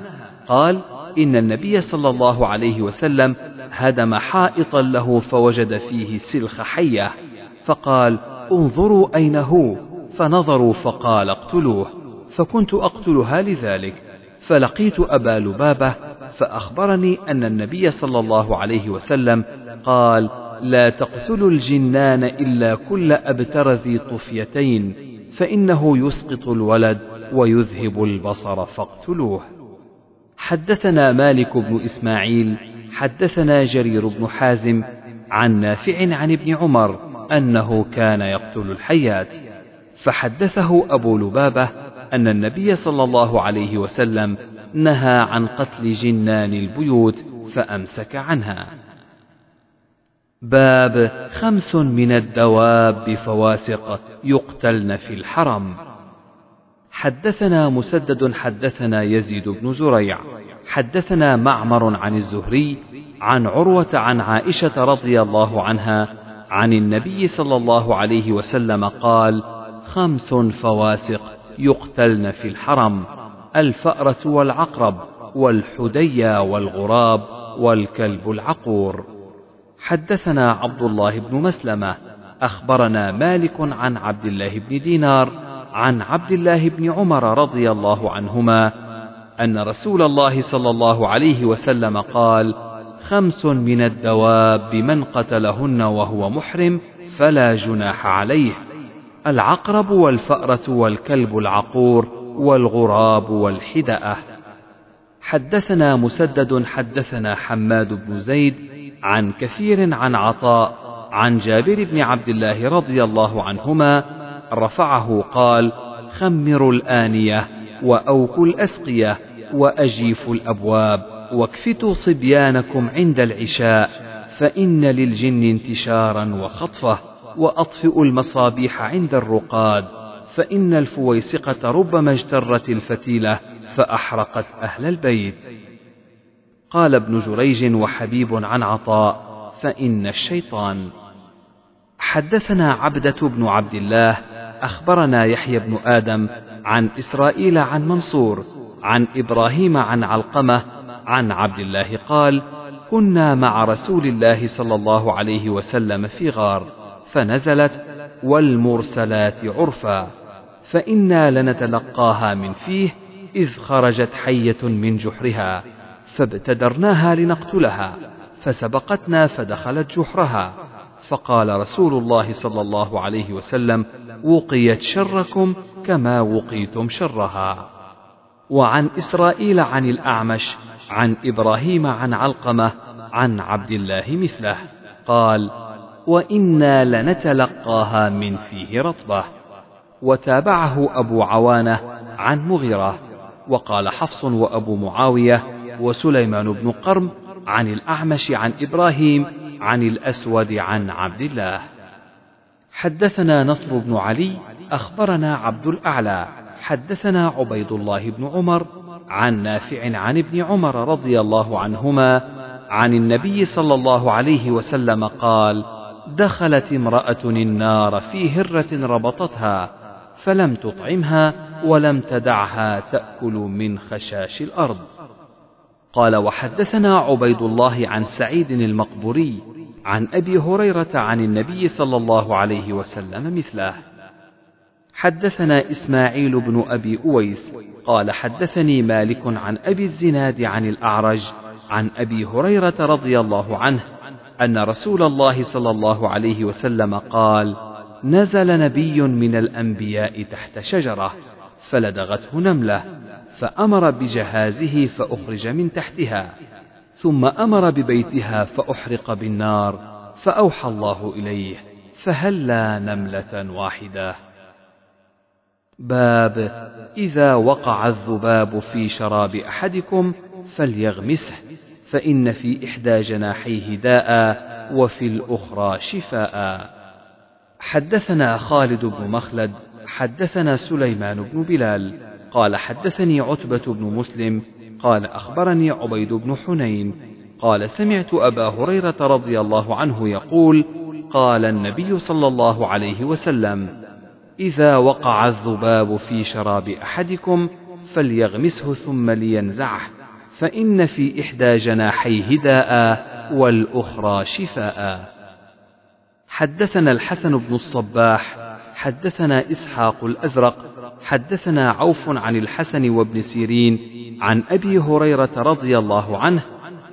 قال إن النبي صلى الله عليه وسلم هدم حائطا له فوجد فيه سلخ حية فقال انظروا أين هو؟ فنظروا فقال اقتلوه فكنت أقتلها لذلك فلقيت أبا لبابة فأخبرني أن النبي صلى الله عليه وسلم قال لا تقتلوا الجنان إلا كل أبتر ذي طفيتين فإنه يسقط الولد ويذهب البصر فاقتلوه. حدثنا مالك بن إسماعيل حدثنا جرير بن حازم عن نافع عن ابن عمر أنه كان يقتل الحيات. فحدثه أبو لبابة أن النبي صلى الله عليه وسلم نهى عن قتل جنان البيوت فأمسك عنها. باب خمس من الدواب فواسق يقتلن في الحرم. حدثنا مسدد حدثنا يزيد بن زريع. حدثنا معمر عن الزهري عن عروة عن عائشة رضي الله عنها عن النبي صلى الله عليه وسلم قال خمس فواسق يقتلن في الحرم الفأرة والعقرب والحديا والغراب والكلب العقور. حدثنا عبد الله بن مسلمة أخبرنا مالك عن عبد الله بن دينار عن عبد الله بن عمر رضي الله عنهما أن رسول الله صلى الله عليه وسلم قال خمس من الدواب من قتلهن وهو محرم فلا جناح عليه العقرب والفأرة والكلب العقور والغراب والحدأة. حدثنا مسدد حدثنا حماد بن زيد عن كثير عن عطاء عن جابر بن عبد الله رضي الله عنهما رفعه قال خمروا الآنية وأوكوا الأسقية وأجيفوا الأبواب واكفتوا صبيانكم عند العشاء فإن للجن انتشارا وخطفة وأطفئوا المصابيح عند الرقاد فإن الفويسقة ربما اجترت الفتيلة فأحرقت أهل البيت. قال ابن جريج وحبيب عن عطاء فإن الشيطان. حدثنا عبدة بن عبد الله أخبرنا يحيى بن آدم عن إسرائيل عن منصور عن إبراهيم عن علقمة عن عبد الله قال كنا مع رسول الله صلى الله عليه وسلم في غار فنزلت والمرسلات عرفا فإنا لنتلقاها من فيه إذ خرجت حية من جحرها. فابتدرناها لنقتلها فسبقتنا فدخلت جحرها. فقال رسول الله صلى الله عليه وسلم وقيت شركم كما وقيتم شرها. وعن إسرائيل عن الأعمش عن إبراهيم عن علقمة عن عبد الله مثله قال وإنا لنتلقاها من فيه رطبة. وتابعه أبو عوانة عن مغيرة وقال حفص وأبو معاوية وسليمان بن قرم عن الأعمش عن إبراهيم عن الأسود عن عبد الله. حدثنا نصر بن علي أخبرنا عبد الأعلى. حدثنا عبيد الله بن عمر عن نافع عن ابن عمر رضي الله عنهما عن النبي صلى الله عليه وسلم قال دخلت امرأة النار في هرة ربطتها فلم تطعمها ولم تدعها تأكل من خشاش الأرض. قال وحدثنا عبيد الله عن سعيد المقبوري عن أبي هريرة عن النبي صلى الله عليه وسلم مثله. حدثنا إسماعيل بن أبي أويس قال حدثني مالك عن أبي الزناد عن الأعرج عن أبي هريرة رضي الله عنه أن رسول الله صلى الله عليه وسلم قال نزل نبي من الأنبياء تحت شجرة فلدغته نملة فأمر بجهازه فأخرج من تحتها ثم أمر ببيتها فأحرق بالنار فأوحى الله إليه فهلا نملة واحدة؟ باب إذا وقع الذباب في شراب أحدكم فليغمسه فإن في إحدى جناحيه داء وفي الأخرى شفاء. حدثنا خالد بن مخلد حدثنا سليمان بن بلال قال حدثني عتبة بن مسلم قال أخبرني عبيد بن حنين قال سمعت أبا هريرة رضي الله عنه يقول قال النبي صلى الله عليه وسلم إذا وقع الذباب في شراب أحدكم فليغمسه ثم لينزعه فإن في إحدى جناحيه داء والأخرى شفاء. حدثنا الحسن بن الصباح حدثنا إسحاق الأزرق حدثنا عوف عن الحسن وابن سيرين عن أبي هريرة رضي الله عنه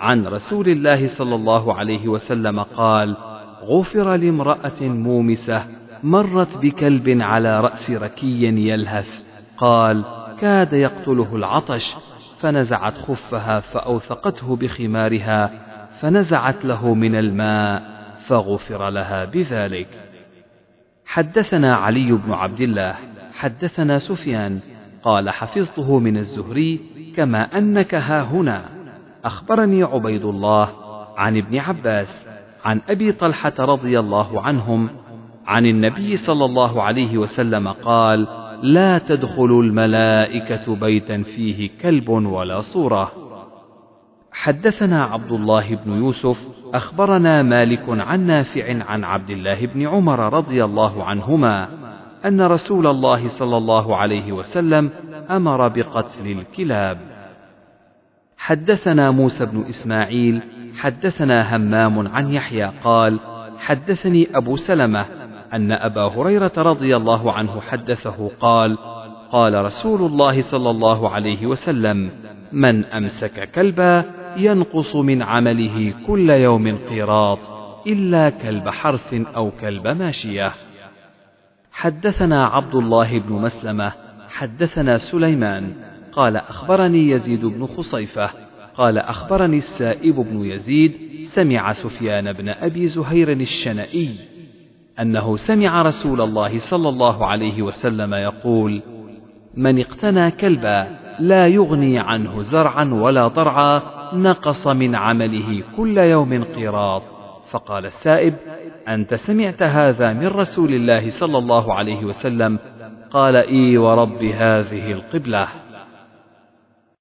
عن رسول الله صلى الله عليه وسلم قال غفر لامرأة مومسة مرت بكلب على رأس ركي يلهث قال كاد يقتله العطش فنزعت خفها فأوثقته بخمارها فنزعت له من الماء فغفر لها بذلك. حدثنا علي بن عبد الله حدثنا سفيان قال حفظته من الزهري كما أنك ها هنا. أخبرني عبيد الله عن ابن عباس عن أبي طلحة رضي الله عنهم عن النبي صلى الله عليه وسلم قال لا تدخل الملائكة بيتا فيه كلب ولا صورة. حدثنا عبد الله بن يوسف أخبرنا مالك عن نافع عن عبد الله بن عمر رضي الله عنهما أن رسول الله صلى الله عليه وسلم أمر بقتل الكلاب. حدثنا موسى بن إسماعيل حدثنا همام عن يحيى قال حدثني أبو سلمة أن أبا هريرة رضي الله عنه حدثه قال قال رسول الله صلى الله عليه وسلم من أمسك كلبا ينقص من عمله كل يوم قيراط إلا كلب حرث أو كلب ماشية. حدثنا عبد الله بن مسلمة حدثنا سليمان قال أخبرني يزيد بن خصيفة قال أخبرني السائب بن يزيد سمع سفيان بن أبي زهير الشنئي أنه سمع رسول الله صلى الله عليه وسلم يقول من اقتنى كلبا لا يغني عنه زرعا ولا ضرعا نقص من عمله كل يوم قيراط فقال السائب أنت سمعت هذا من رسول الله صلى الله عليه وسلم؟ قال إي ورب هذه القبلة.